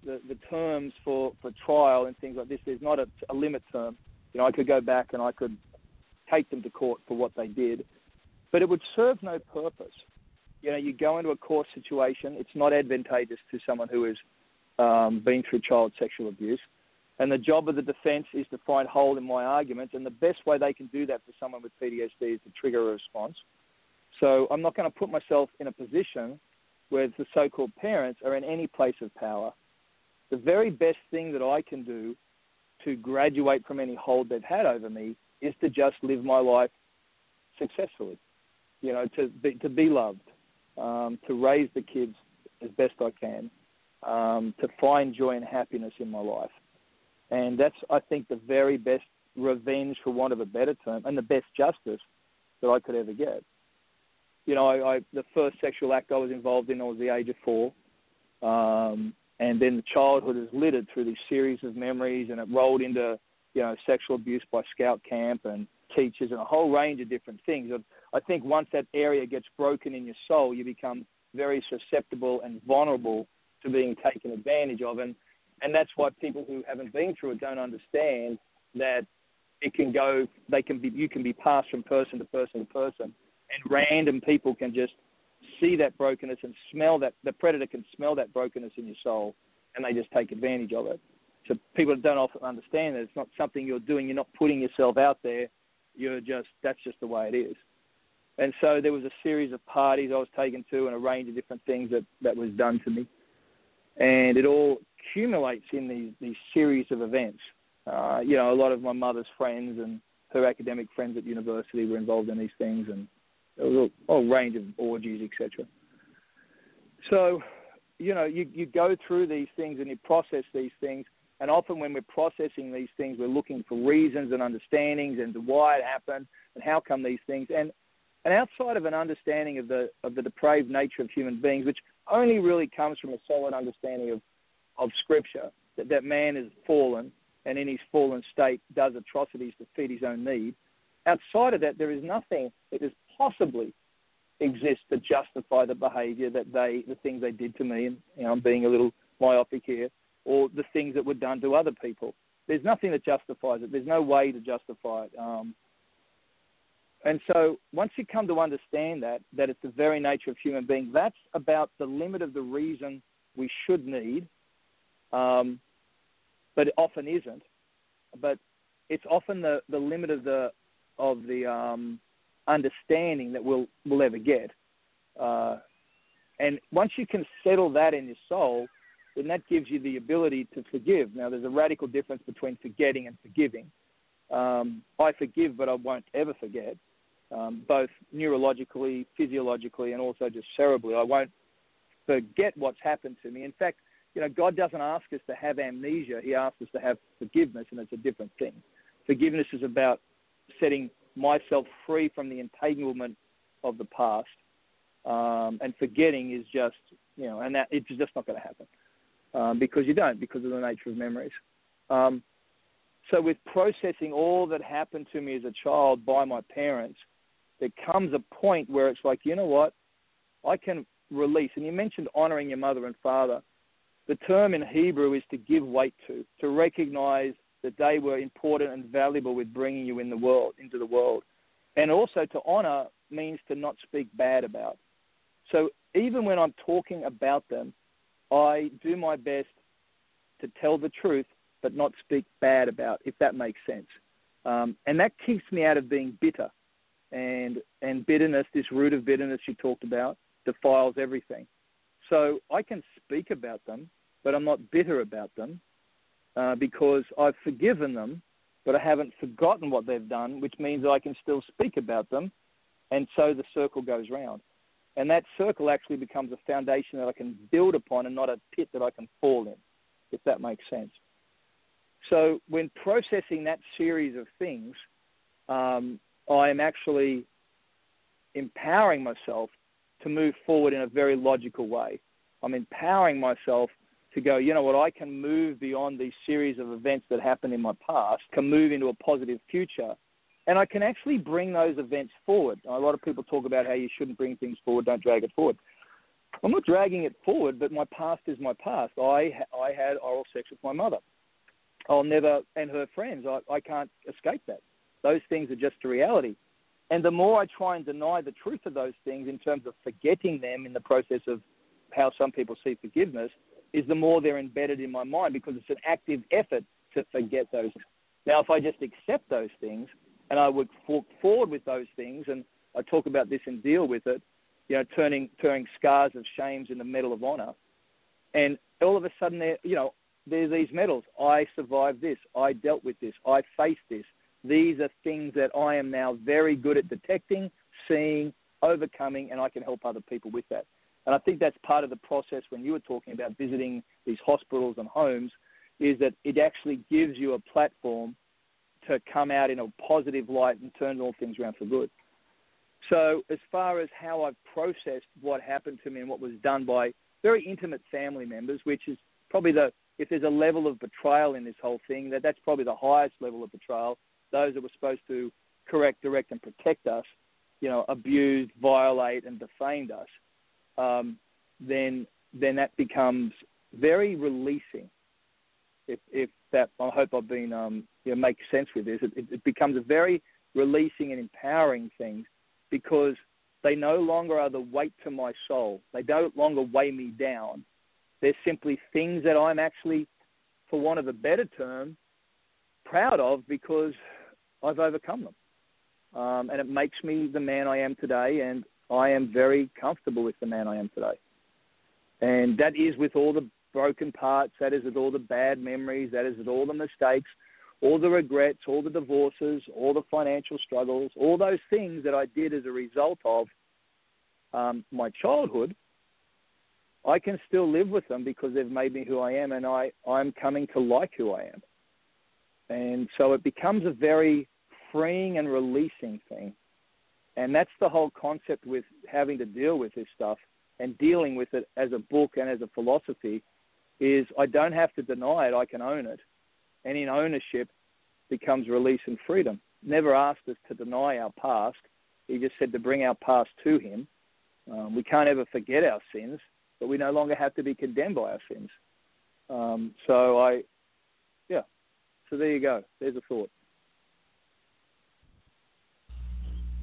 the, the terms for, for trial and things like this, there's not a, a limit term. You know, I could go back and I could take them to court for what they did, but it would serve no purpose. You know, you go into a court situation, it's not advantageous to someone who has um, been through child sexual abuse. And the job of the defence is to find hole in my arguments, and the best way they can do that for someone with PTSD is to trigger a response. So I'm not going to put myself in a position where the so-called parents are in any place of power. The very best thing that I can do to graduate from any hold they've had over me is to just live my life successfully. You know, to be, to be loved, um, to raise the kids as best I can, um, to find joy and happiness in my life. And that's, I think, the very best revenge, for want of a better term, and the best justice that I could ever get. You know, I, I the first sexual act I was involved in, I was the age of four. Um, and then the childhood is littered through these series of memories, and it rolled into, you know, sexual abuse by scout camp and teachers and a whole range of different things. I think once that area gets broken in your soul, you become very susceptible and vulnerable to being taken advantage of. And, and that's why people who haven't been through it don't understand that it can go, they can be, you can be passed from person to person to person. And random people can just see that brokenness and smell that, the predator can smell that brokenness in your soul and they just take advantage of it. So people don't often understand that it's not something you're doing, you're not putting yourself out there, you're just, that's just the way it is. And so there was a series of parties I was taken to and a range of different things that, that was done to me and it all accumulates in these these series of events. Uh, you know, a lot of my mother's friends and her academic friends at university were involved in these things, and there was a whole range of orgies, etc. So, you know, you you go through these things and you process these things, and often when we're processing these things, we're looking for reasons and understandings and why it happened and how come these things and and outside of an understanding of the of the depraved nature of human beings, which only really comes from a solid understanding of, of Scripture, that, that man is fallen and in his fallen state does atrocities to feed his own need. outside of that, there is nothing that is possibly exist to justify the behaviour that they, the things they did to me, and you know, I'm being a little myopic here, or the things that were done to other people. There's nothing that justifies it. There's no way to justify it. Um, and so once you come to understand that, that it's the very nature of human being, that's about the limit of the reason we should need, um, but it often isn't. But it's often the, the limit of the of the um, understanding that we'll we'll ever get. Uh, and once you can settle that in your soul, then that gives you the ability to forgive. Now, there's a radical difference between forgetting and forgiving. Um, I forgive, but I won't ever forget um, both neurologically, physiologically, and also just cerebrally. I won't forget what's happened to me. In fact, you know, God doesn't ask us to have amnesia. He asks us to have forgiveness, and it's a different thing. Forgiveness is about setting myself free from the entanglement of the past, um, and forgetting is just, you know, and that it's just not going to happen um, because you don't, because of the nature of memories. Um, so, with processing all that happened to me as a child by my parents, there comes a point where it's like, you know what? I can release. And you mentioned honoring your mother and father. The term in Hebrew is to give weight to, to recognize that they were important and valuable with bringing you in the world, into the world. And also to honor means to not speak bad about. So even when I'm talking about them, I do my best to tell the truth, but not speak bad about, if that makes sense. Um, and that keeps me out of being bitter and and bitterness, this root of bitterness you talked about, defiles everything. So I can speak about them, but I'm not bitter about them uh, because I've forgiven them, but I haven't forgotten what they've done, which means I can still speak about them, and so the circle goes round. And that circle actually becomes a foundation that I can build upon and not a pit that I can fall in, if that makes sense. So when processing that series of things, um, I'm actually empowering myself to move forward in a very logical way. I'm empowering myself to go, you know what, I can move beyond these series of events that happened in my past, can move into a positive future, and I can actually bring those events forward. A lot of people talk about how you shouldn't bring things forward, don't drag it forward. I'm not dragging it forward, but my past is my past. I I had oral sex with my mother. I'll never, and her friends. I, I can't escape that. Those things are just a reality. And the more I try and deny the truth of those things in terms of forgetting them in the process of how some people see forgiveness, is the more they're embedded in my mind because it's an active effort to forget those. Now, if I just accept those things and I would walk forward with those things, and I talk about this and deal with it, you know, turning turning scars of shames in the medal of honor, and all of a sudden, there, you know, there's these medals. I survived this. I dealt with this. I faced this. These are things that I am now very good at detecting, seeing, overcoming, and I can help other people with that. And I think that's part of the process when you were talking about visiting these hospitals and homes, is that it actually gives you a platform to come out in a positive light and turn all things around for good. So, as far as how I've processed what happened to me and what was done by very intimate family members, which is probably the if there's a level of betrayal in this whole thing, that that's probably the highest level of betrayal those that were supposed to correct, direct, and protect us, you know, abused, violate, and defamed us, um, then then that becomes very releasing. If, if that, I hope I've been, um, you know, make sense with this. It, it becomes a very releasing and empowering thing because they no longer are the weight to my soul. They no longer weigh me down. They're simply things that I'm actually, for want of a better term, proud of because I've overcome them. Um, and it makes me the man I am today, and I am very comfortable with the man I am today. And that is with all the broken parts, that is with all the bad memories, that is with all the mistakes, all the regrets, all the divorces, all the financial struggles, all those things that I did as a result of um, my childhood. I can still live with them because they've made me who I am, and I, I'm coming to like who I am. And so it becomes a very freeing and releasing thing. And that's the whole concept with having to deal with this stuff and dealing with it as a book and as a philosophy is I don't have to deny it, I can own it. And in ownership becomes release and freedom. never asked us to deny our past. He just said to bring our past to Him. Um, we can't ever forget our sins, but we no longer have to be condemned by our sins. Um, so I, yeah. So there you go. There's a thought.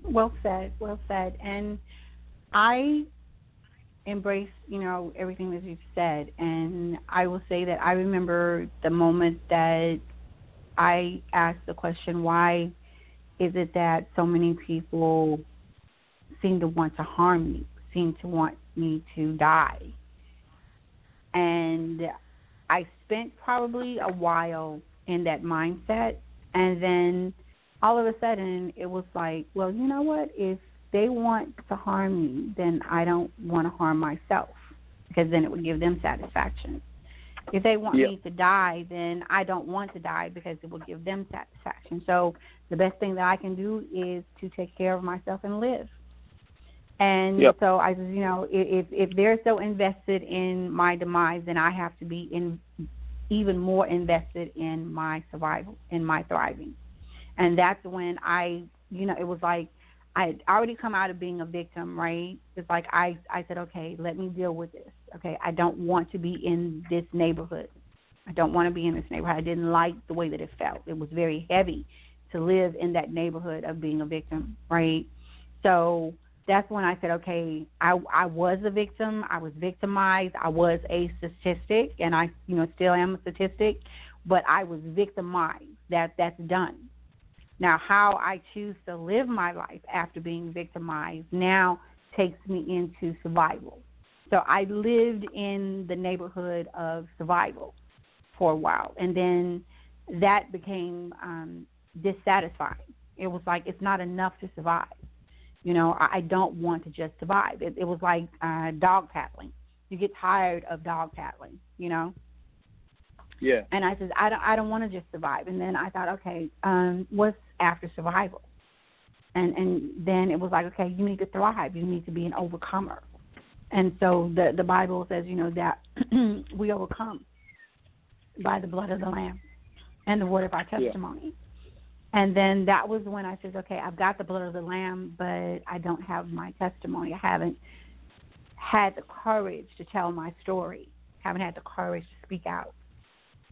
Well said. Well said. And I embrace, you know, everything that you've said. And I will say that I remember the moment that I asked the question, why is it that so many people seem to want to harm me, seem to want me to die? And I spent probably a while in that mindset. And then all of a sudden, it was like, well, you know what? If they want to harm me, then I don't want to harm myself because then it would give them satisfaction. If they want yep. me to die, then I don't want to die because it will give them satisfaction. So the best thing that I can do is to take care of myself and live. And yep. so I said, you know, if if they're so invested in my demise, then I have to be in even more invested in my survival, in my thriving. And that's when I, you know, it was like I had already come out of being a victim, right? It's like I I said, okay, let me deal with this. Okay, I don't want to be in this neighborhood. I don't want to be in this neighborhood. I didn't like the way that it felt. It was very heavy to live in that neighborhood of being a victim, right? So that's when I said, okay, I I was a victim. I was victimized. I was a statistic, and I you know still am a statistic, but I was victimized. That that's done. Now, how I choose to live my life after being victimized now takes me into survival. So I lived in the neighborhood of survival for a while, and then that became um, dissatisfying. It was like it's not enough to survive. You know, I, I don't want to just survive. It, it was like uh, dog paddling. You get tired of dog paddling. You know. Yeah. And I said, I don't, I don't want to just survive. And then I thought, okay, um, what's after survival? And and then it was like, okay, you need to thrive. You need to be an overcomer. And so the the Bible says, you know, that [clears throat] we overcome by the blood of the Lamb and the word of our testimony. Yeah. And then that was when I said, okay, I've got the blood of the Lamb, but I don't have my testimony. I haven't had the courage to tell my story. Haven't had the courage to speak out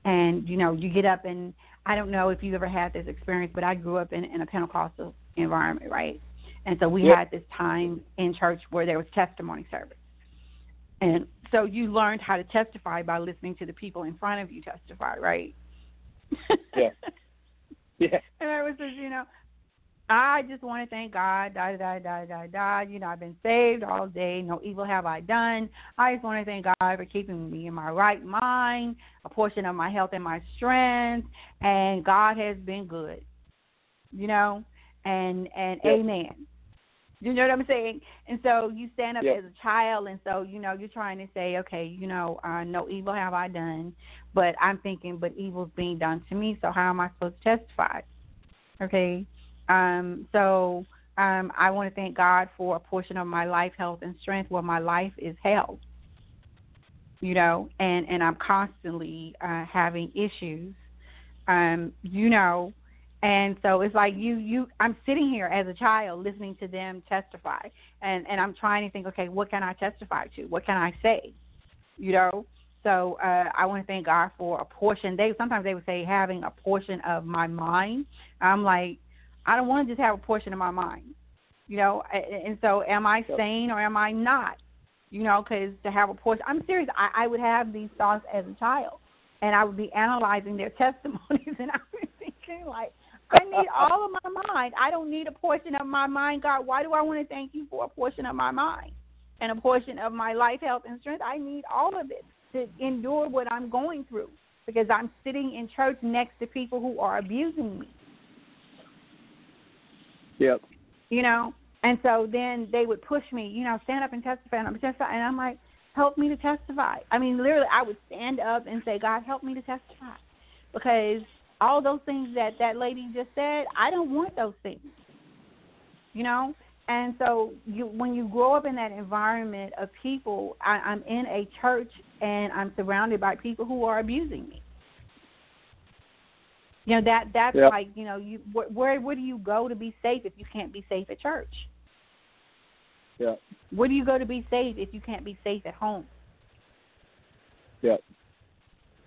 and you know you get up and I don't know if you ever had this experience, but I grew up in, in a Pentecostal environment, right? And so we yep. had this time in church where there was testimony service. And so you learned how to testify by listening to the people in front of you testify, right? yeah. [laughs] Yeah. And I was just, you know, I just want to thank God, da da da da da. You know, I've been saved all day. No evil have I done. I just want to thank God for keeping me in my right mind, a portion of my health and my strength, and God has been good. You know, and and yep. amen. You know what I'm saying? And so you stand up yep. as a child, and so you know you're trying to say, okay, you know, uh, no evil have I done, but I'm thinking, but evil's being done to me. So how am I supposed to testify? Okay um, so um, I want to thank God for a portion of my life, health, and strength where my life is held. You know, and and I'm constantly uh, having issues. Um, you know, and so it's like you you I'm sitting here as a child listening to them testify, and and I'm trying to think, okay, what can I testify to? What can I say? You know, so uh, I want to thank God for a portion. They sometimes they would say having a portion of my mind. I'm like, I don't want to just have a portion of my mind, you know. And so, am I sane or am I not? You know, because to have a portion, I'm serious. I, I would have these thoughts as a child, and I would be analyzing their [laughs] testimonies, and I was thinking like, I need all of my mind. I don't need a portion of my mind, God. Why do I want to thank you for a portion of my mind and a portion of my life, health, and strength? I need all of it to endure what I'm going through because I'm sitting in church next to people who are abusing me. Yep. You know, and so then they would push me, you know, stand up and testify, and I'm testify, and I'm like, help me to testify. I mean, literally, I would stand up and say, God, help me to testify, because all those things that that lady just said, I don't want those things. You know, and so you, when you grow up in that environment of people, I, I'm in a church and I'm surrounded by people who are abusing me. You know that that's Yep. like you know you where, where where do you go to be safe if you can't be safe at church? Yeah. Where do you go to be safe if you can't be safe at home? Yeah.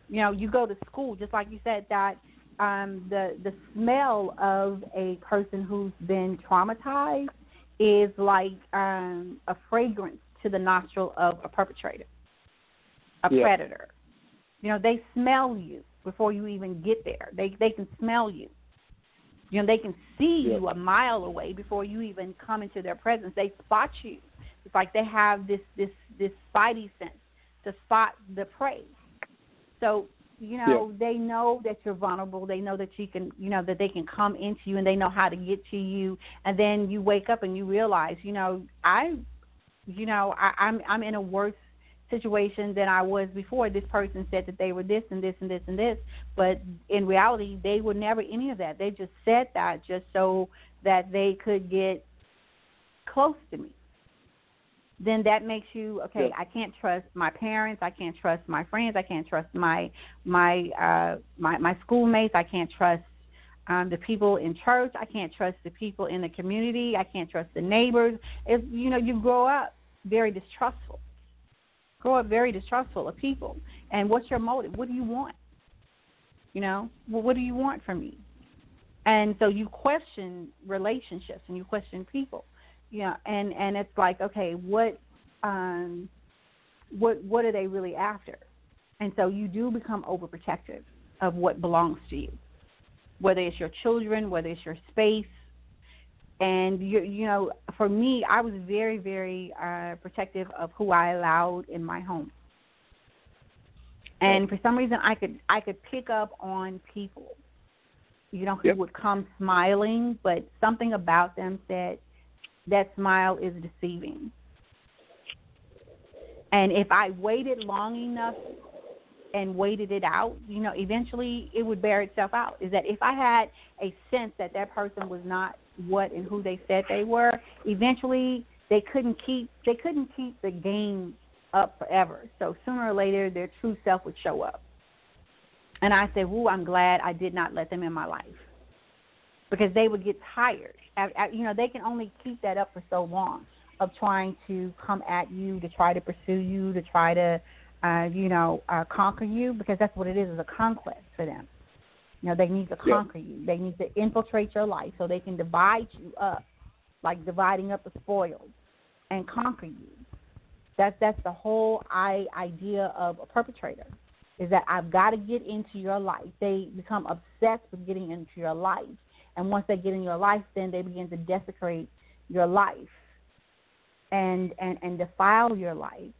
You know, you go to school just like you said that um the the smell of a person who's been traumatized is like um a fragrance to the nostril of a perpetrator, a Yeah. predator. You know, they smell you before you even get there. They they can smell you. You know, they can see Yeah. you a mile away before you even come into their presence. They spot you. It's like they have this this this spidey sense to spot the prey. So you know they know that you're vulnerable. They know that you can you know that they can come into you and they know how to get to you. And then you wake up and you realize you know I you know I, I'm I'm in a worse situation than I was before. This person said that they were this and this and this and this, but in reality, they were never any of that. They just said that just so that they could get close to me. Then that makes you okay. Yeah. I can't trust my parents. I can't trust my friends. I can't trust my my uh, my my schoolmates. I can't trust um, the people in church. I can't trust the people in the community. I can't trust the neighbors. If you know, you grow up very distrustful grow up very distrustful of people. And what's your motive? What do you want? You know, well, what do you want from me? And so you question relationships and you question people. You know, and and it's like, okay, what um what what are they really after? And so you do become overprotective of what belongs to you. Whether it's your children, whether it's your space, and you you know for me i was very very uh protective of who i allowed in my home and for some reason i could i could pick up on people you know who Yep. would come smiling but something about them said that smile is deceiving and if i waited long enough and waited it out, you know, eventually it would bear itself out. Is that if I had a sense that that person was not what and who they said they were, eventually they couldn't keep they couldn't keep the game up forever. So sooner or later their true self would show up. And I said, "Woo, I'm glad I did not let them in my life." Because they would get tired. At- at- You know, they can only keep that up for so long of trying to come at you, to try to pursue you, to try to uh, you know, uh, conquer you because that's what it is, is a conquest for them. You know, they need to conquer you. They need to infiltrate your life so they can divide you up, like dividing up the spoils, and conquer you. That's that's the whole I, idea of a perpetrator, is that I've got to get into your life. They become obsessed with getting into your life, and once they get in your life, then they begin to desecrate your life, and and and defile your life.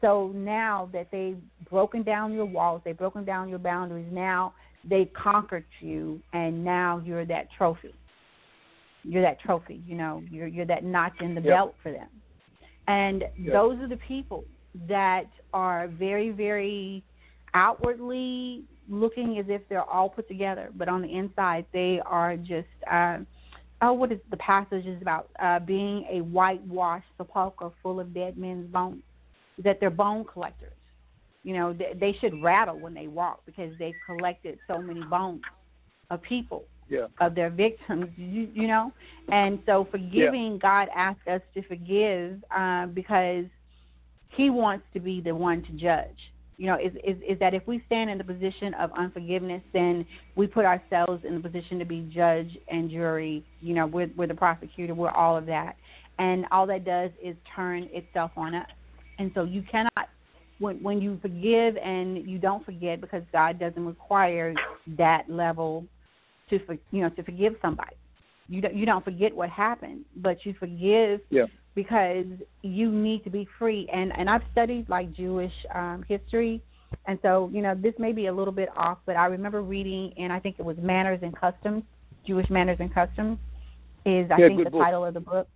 So now that they've broken down your walls, they've broken down your boundaries, now they've conquered you, and now you're that trophy. You're that trophy, you know, you're you're that notch in the Yep. belt for them. And Yep. those are the people that are very, very outwardly looking as if they're all put together, but on the inside they are just uh, oh, what is the passage is about? Uh, being a whitewashed sepulchre full of dead men's bones that they're bone collectors. You know, they, they should rattle when they walk because they've collected so many bones of people, Yeah. of their victims. [laughs] You, you know, and so forgiving, God asks us to forgive uh, because He wants to be the one to judge. You know, is, is is that if we stand in the position of unforgiveness, then we put ourselves in the position to be judge and jury. You know, we're, we're the prosecutor, we're all of that, and all that does is turn itself on us. And so you cannot when when you forgive and you don't forget because God doesn't require that level to for, you know to forgive somebody. You don't you don't forget what happened, but you forgive Yeah. because you need to be free. And and I've studied like Jewish um, history, and so you know this may be a little bit off, but I remember reading, and I think it was Manners and Customs, Jewish Manners and Customs, is I Yeah, think the book. title of the book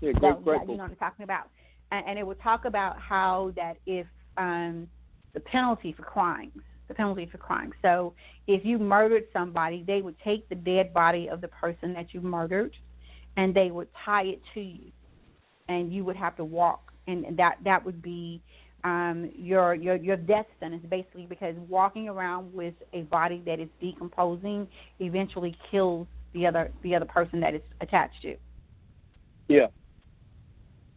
Yeah, great, great that, book. you know what I'm talking about. And, it would talk about how that if um, the penalty for crimes, the penalty for crimes. So if you murdered somebody, they would take the dead body of the person that you murdered, and they would tie it to you, and you would have to walk, and that that would be um, your your your death sentence basically because walking around with a body that is decomposing eventually kills the other the other person that it's attached to. Yeah.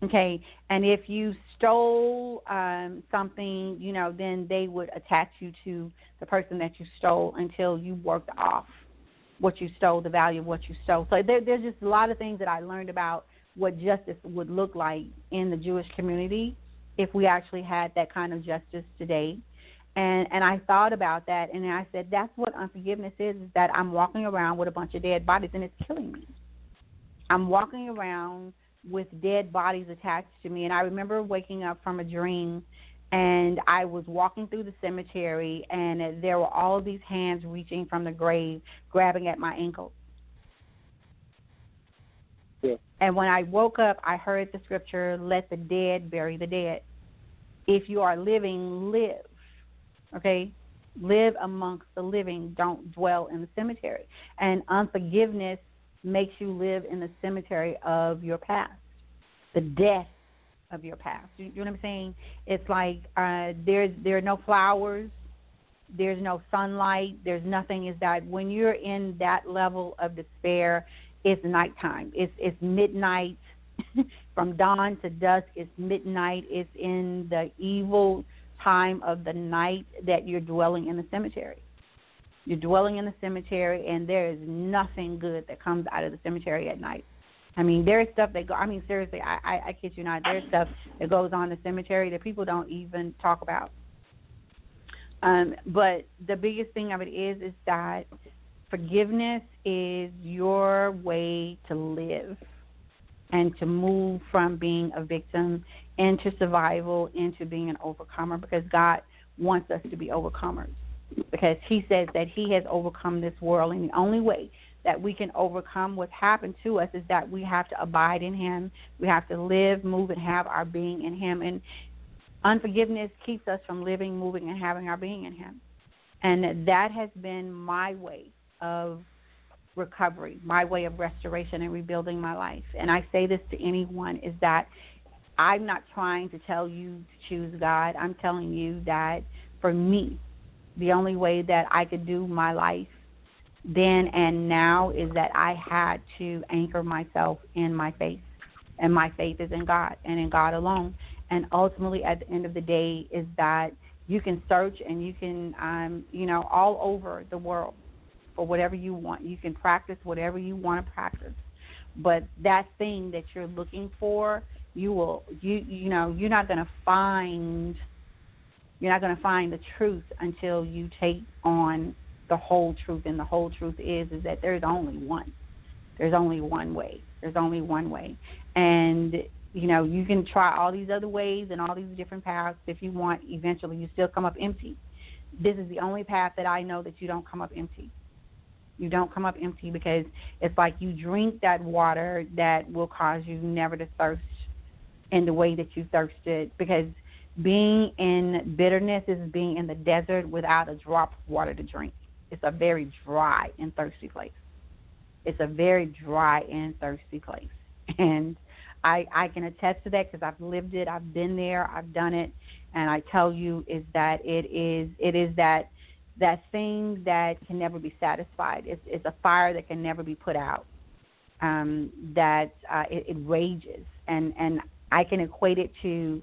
Okay, and if you stole um, something, you know, then they would attach you to the person that you stole until you worked off what you stole, the value of what you stole. So there, there's just a lot of things that I learned about what justice would look like in the Jewish community if we actually had that kind of justice today. And and I thought about that, and I said that's what unforgiveness is: is that I'm walking around with a bunch of dead bodies, and it's killing me. I'm walking around with dead bodies attached to me. And I remember waking up from a dream and I was walking through the cemetery and there were all of these hands reaching from the grave, grabbing at my ankles. Yeah. And when I woke up, I heard the scripture, let the dead bury the dead. If you are living, live. Okay? Live amongst the living. Don't dwell in the cemetery. And unforgiveness makes you live in the cemetery of your past, the death of your past. You, you know what I'm saying? It's like uh, there's there are no flowers, there's no sunlight, there's nothing. Is that when you're in that level of despair, it's nighttime. It's it's midnight. [laughs] From dawn to dusk, it's midnight. It's in the evil time of the night that you're dwelling in the cemetery. You're dwelling in the cemetery, and there is nothing good that comes out of the cemetery at night. I mean, there's stuff that go. I mean, seriously, I, I, I kid you not. There's stuff that goes on in the cemetery that people don't even talk about. Um, but the biggest thing of it is, is that forgiveness is your way to live and to move from being a victim into survival, into being an overcomer, because God wants us to be overcomers because he says that he has overcome this world and the only way that we can overcome what's happened to us is that we have to abide in him. We have to live move and have our being in him. And unforgiveness keeps us from living moving and having our being in him. And that has been my way of recovery my way of restoration and rebuilding my life. And i say this to anyone is that i'm not trying to tell you to choose god. I'm telling you that for me the only way that I could do my life then and now is that I had to anchor myself in my faith. And my faith is in God and in God alone. And ultimately, at the end of the day, is that you can search and you can, um, you know, all over the world for whatever you want. You can practice whatever you want to practice. But that thing that you're looking for, you will, you, you know, you're not going to find you're not going to find the truth until you take on the whole truth. And the whole truth is is that there's only one. There's only one way. There's only one way. And you know, you can try all these other ways and all these different paths if you want. Eventually, you still come up empty. This is the only path that I know that you don't come up empty. You don't come up empty because it's like you drink that water that will cause you never to thirst in the way that you thirsted because being in bitterness is being in the desert without a drop of water to drink. It's a very dry and thirsty place. It's a very dry and thirsty place. And I I can attest to that because I've lived it, I've been there, I've done it, and I tell you is that it is it is that that thing that can never be satisfied. It's it's a fire that can never be put out. Um, that uh, it, it rages, and and I can equate it to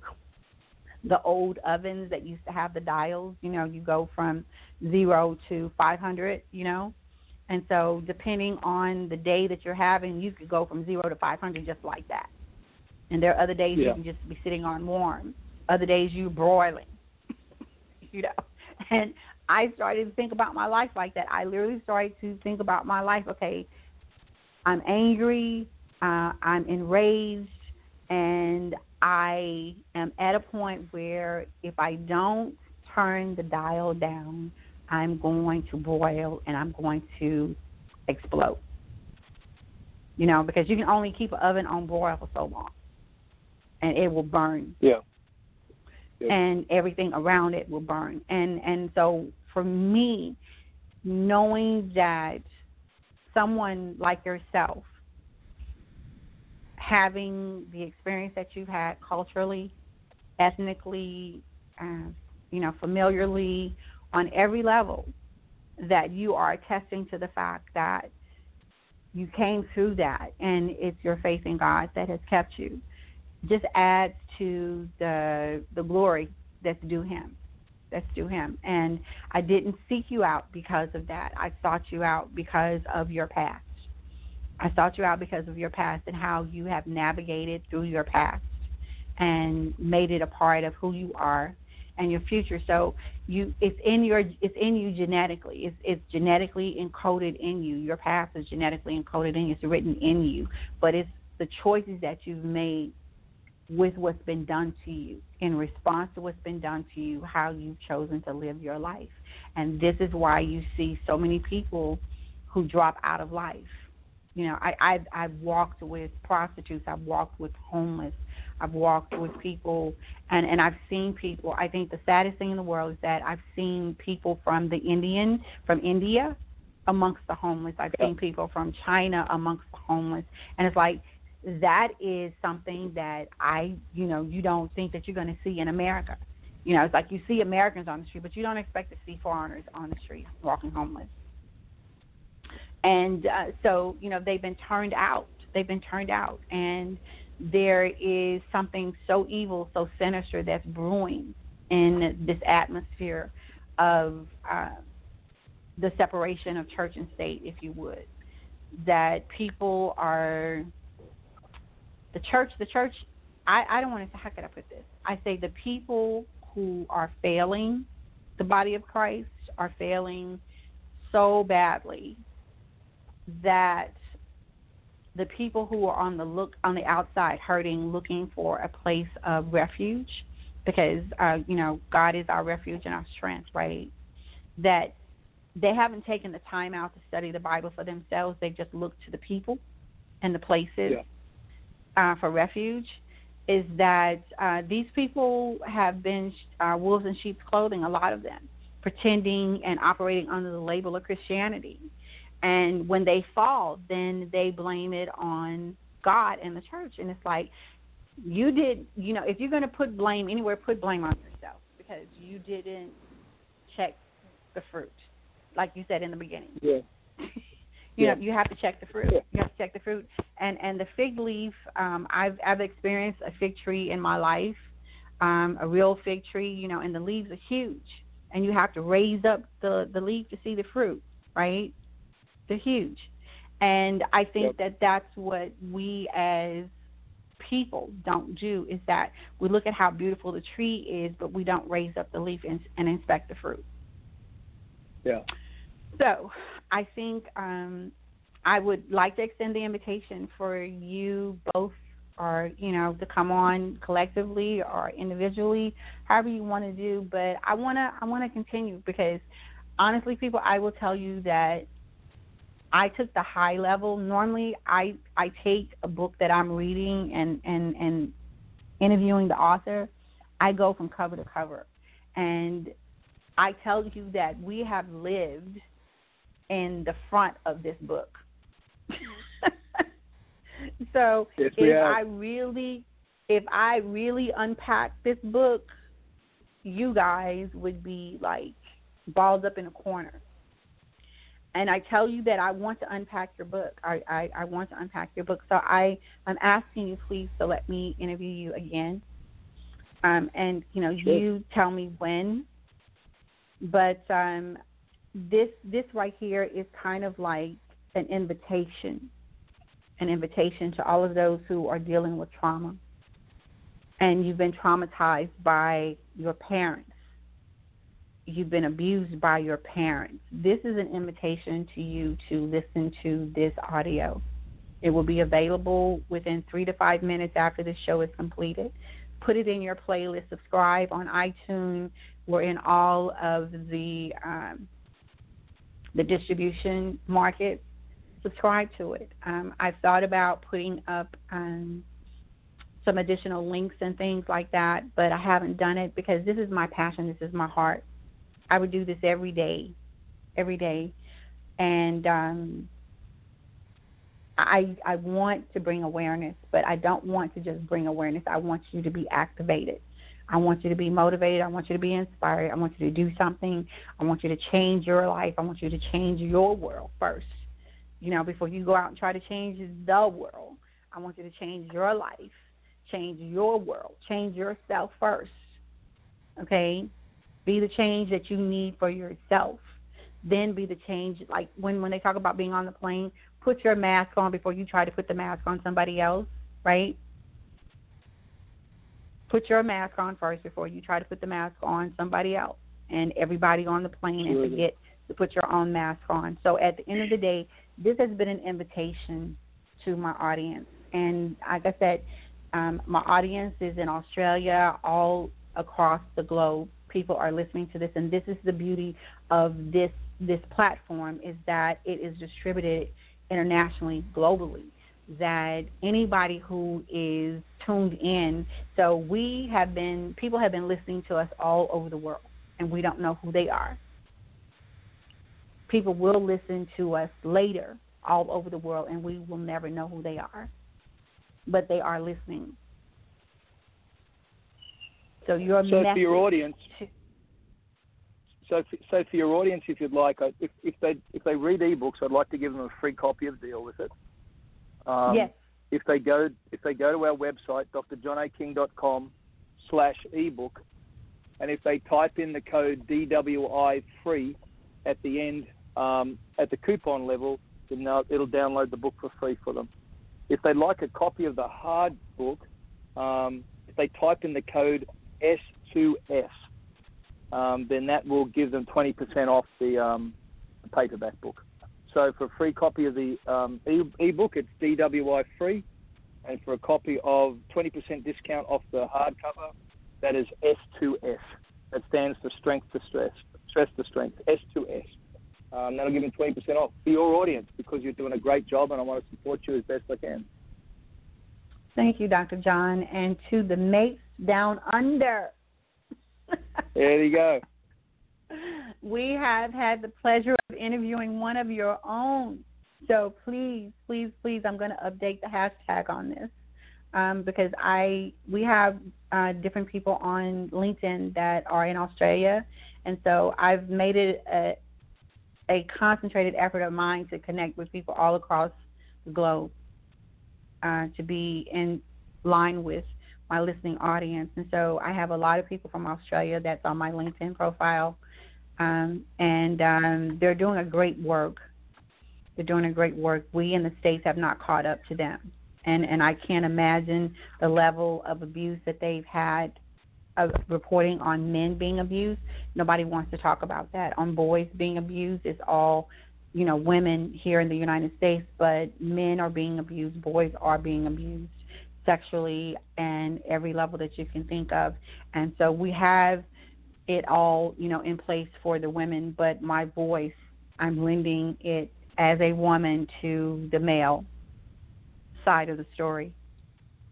the old ovens that used to have the dials. You know, you go from zero to 500. You know, and so depending on the day that you're having, you could go from zero to 500 just like that. And there are other days yeah. you can just be sitting on warm. Other days you're broiling. [laughs] you know, and I started to think about my life like that. I literally started to think about my life. Okay, I'm angry. Uh, I'm enraged and I am at a point where if I don't turn the dial down, I'm going to boil and I'm going to explode. You know, because you can only keep an oven on boil for so long, and it will burn. Yeah. yeah. And everything around it will burn. And and so for me, knowing that someone like yourself having the experience that you've had culturally ethnically, uh, you know, familiarly, on every level, that you are attesting to the fact that you came through that and it's your faith in God that has kept you. Just adds to the the glory that's due him that's due him. And I didn't seek you out because of that. I sought you out because of your past I sought you out because of your past and how you have navigated through your past and made it a part of who you are and your future. So you it's in your it's in you genetically. It's it's genetically encoded in you. Your past is genetically encoded in you. It's written in you. But it's the choices that you've made with what's been done to you in response to what's been done to you, how you've chosen to live your life. And this is why you see so many people who drop out of life. You know, I I've, I've walked with prostitutes. I've walked with homeless. I've walked with people and and I've seen people. I think the saddest thing in the world is that I've seen people from the Indian from India amongst the homeless. I've yeah. seen people from China amongst the homeless, and it's like that is something that I you know you don't think that you're going to see in America. You know, it's like you see Americans on the street, but you don't expect to see foreigners on the street walking homeless. And uh, so, you know, they've been turned out. They've been turned out, and there is something so evil, so sinister that's brewing in this atmosphere of uh, the separation of church and state, if you would. That people are, the church, the church, I, I don't want to, say, how could I put this? I say the people who are failing the body of Christ are failing so badly that the people who are on the look on the outside hurting looking for a place of refuge because uh, you know God is our refuge and our strength, right? That they haven't taken the time out to study the Bible for themselves. They just look to the people and the places yeah. uh, for refuge. Is that uh, these people have been uh, wolves in sheep's clothing, a lot of them, pretending and operating under the label of Christianity and when they fall, then they blame it on God and the church. And it's like, you did, you know, if you're going to put blame anywhere, put blame on yourself because you didn't check the fruit, like you said in the beginning. Yeah. [laughs] you yeah. know, you have to check the fruit. Yeah. You have to check the fruit. And and the fig leaf, um, I've I've experienced a fig tree in my life, um, a real fig tree, you know, and the leaves are huge, and you have to raise up the the leaf to see the fruit, right? They're huge. And I think yep. that that's what we as people don't do is that we look at how beautiful the tree is, but we don't raise up the leaf and, and inspect the fruit. Yeah. So I think um, I would like to extend the invitation for you both or you know to come on collectively or individually however you want to do but i want to i want to continue because honestly people i will tell you that I took the high level. Normally, I I take a book that I'm reading and and and interviewing the author. I go from cover to cover, and I tell you that we have lived in the front of this book. [laughs] so yes, if have. I really if I really unpack this book, you guys would be like balled up in a corner and I tell you that I want to unpack your book. I, I, I want to unpack your book. So I, I'm asking you please to let me interview you again. Um, and you know, you tell me when. But um, this this right here is kind of like an invitation, an invitation to all of those who are dealing with trauma, and you've been traumatized by your parents you've been abused by your parents, this is an invitation to you to listen to this audio. It will be available within three to five minutes after the show is completed. Put it in your playlist, subscribe on iTunes. We're in all of the um, the distribution market. Subscribe to it. Um, I've thought about putting up um, some additional links and things like that, but I haven't done it because this is my passion. This is my heart. I would do this every day, every day, and um, I I want to bring awareness, but I don't want to just bring awareness. I want you to be activated. I want you to be motivated. I want you to be inspired. I want you to do something. I want you to change your life. I want you to change your world first. You know, before you go out and try to change the world, I want you to change your life, change your world, change yourself first. Okay? Be the change that you need for yourself. Then be the change like when when they talk about being on the plane, put your mask on before you try to put the mask on somebody else, right? Put your mask on first before you try to put the mask on somebody else and everybody on the plane and forget to put your own mask on. So at the end of the day, this has been an invitation to my audience. And like I said, um, my audience is in Australia, all across the globe. People are listening to this, and this is the beauty of this this platform is that it is distributed internationally, globally. That anybody who is tuned in, so we have been people have been listening to us all over the world, and we don't know who they are people will listen to us later all over the world and we will never know who they are. But they are listening. So your so for your audience, so so for your audience, if you'd like, if if they if they read ebooks, I'd like to give them a free copy of Deal with It. Um, yes. If they go if they go to our website, drjohnaking.com slash ebook, and if they type in the code DWI free at the end um, at the coupon level, then it'll download the book for free for them. If they'd like a copy of the hard book, um, if they type in the code S2S, um, then that will give them 20% off the, um, the, paperback book. So for a free copy of the um, e- ebook, it's DWI free, and for a copy of 20% discount off the hardcover, that is S2S. That stands for strength to stress, stress to strength, S2S. Um, that'll give you 20% off for your audience because you're doing a great job and I want to support you as best I can. Thank you, Dr. John. And to the mates down under. there you go. [laughs] We have had the pleasure of interviewing one of your own. So please, please, please, I'm going to update the hashtag on this um, because I we have uh, different people on LinkedIn that are in Australia, and so I've made it a, a concentrated effort of mine to connect with people all across the globe, uh, to be in line with my listening audience. And so I have a lot of people from Australia that's on my LinkedIn profile, um, and um, they're doing a great work. They're doing a great work. We in the states have not caught up to them, and and I can't imagine the level of abuse that they've had of reporting on men being abused. Nobody wants to talk about that. On boys being abused, it's all, you know, women here in the United States, but men are being abused, boys are being abused sexually and every level that you can think of. And so we have it all, you know, in place for the women, but my voice, I'm lending it as a woman to the male side of the story.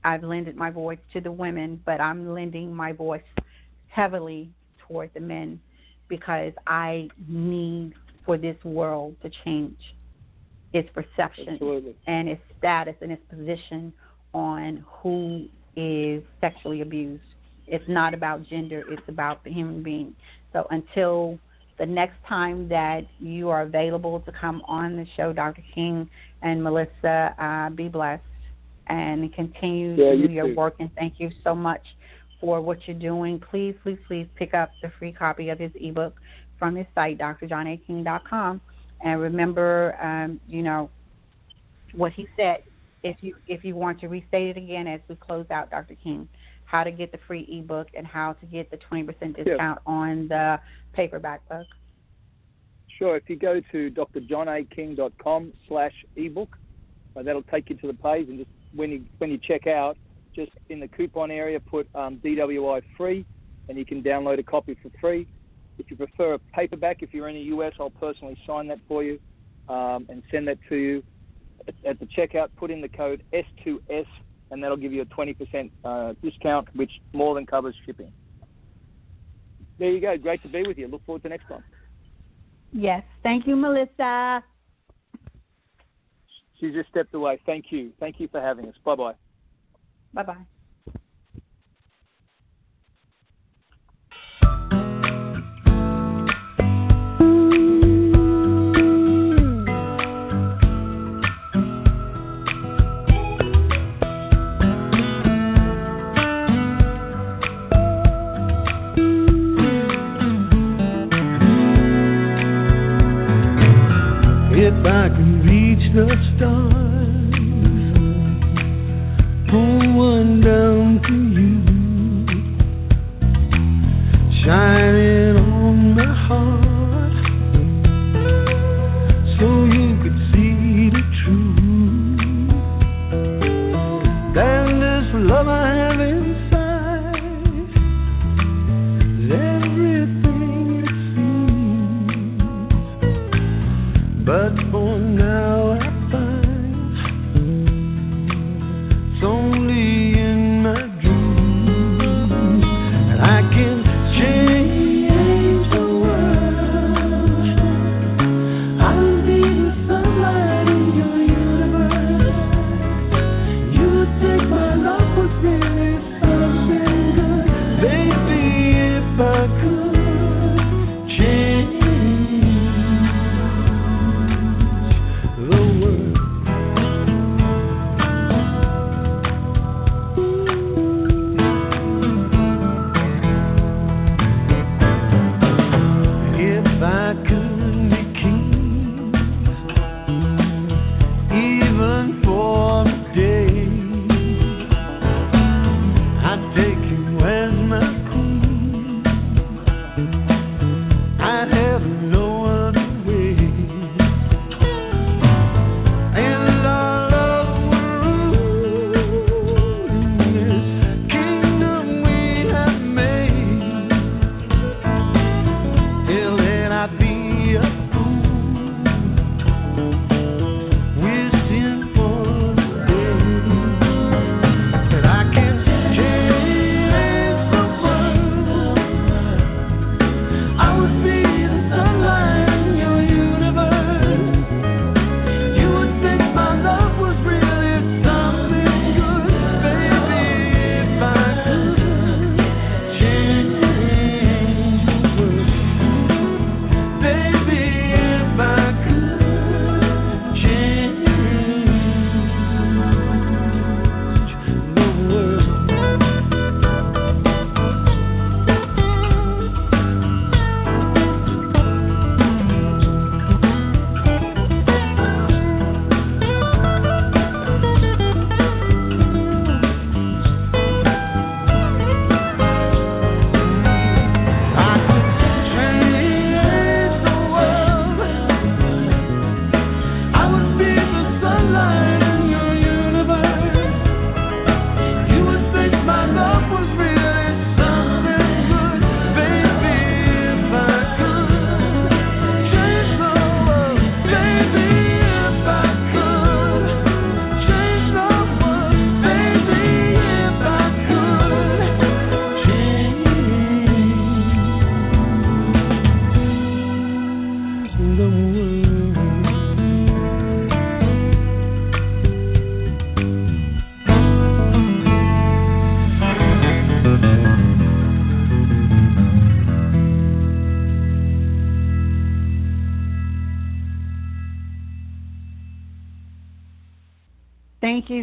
I've lended my voice to the women, but I'm lending my voice heavily toward the men because I need for this world to change its perception Absolutely. and its status and its position on who is sexually abused. It's not about gender, it's about the human being. So until the next time that you are available to come on the show, Dr. King and Melissa, uh, be blessed and continue yeah, to you do your too. work. And thank you so much for what you're doing. Please, please, please pick up the free copy of his ebook from his site, drjohnaking.com. And remember, um, you know, what he said. If you if you want to restate it again as we close out, Dr. King, how to get the free ebook and how to get the 20% discount yeah. on the paperback book. Sure. If you go to drjohnaking.com slash ebook, uh, that'll take you to the page and just when you when you check out, just in the coupon area, put um, DWI free, and you can download a copy for free. If you prefer a paperback, if you're in the US, I'll personally sign that for you um, and send that to you. At, at, the checkout, put in the code S2S, and that'll give you a 20% uh, discount, which more than covers shipping. There you go. Great to be with you. Look forward to next time. Yes. Thank you, Melissa. She just stepped away. Thank you. Thank you for having us. Bye bye. Bye bye. I can reach the stars, pull one down to you. Shine.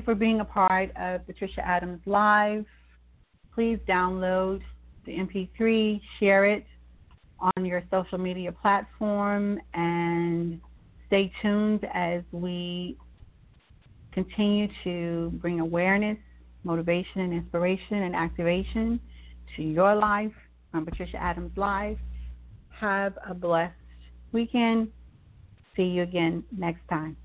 for being a part of Patricia Adams Live. Please download the MP3, share it on your social media platform, and stay tuned as we continue to bring awareness, motivation, and inspiration and activation to your life on Patricia Adams Live. Have a blessed weekend. See you again next time.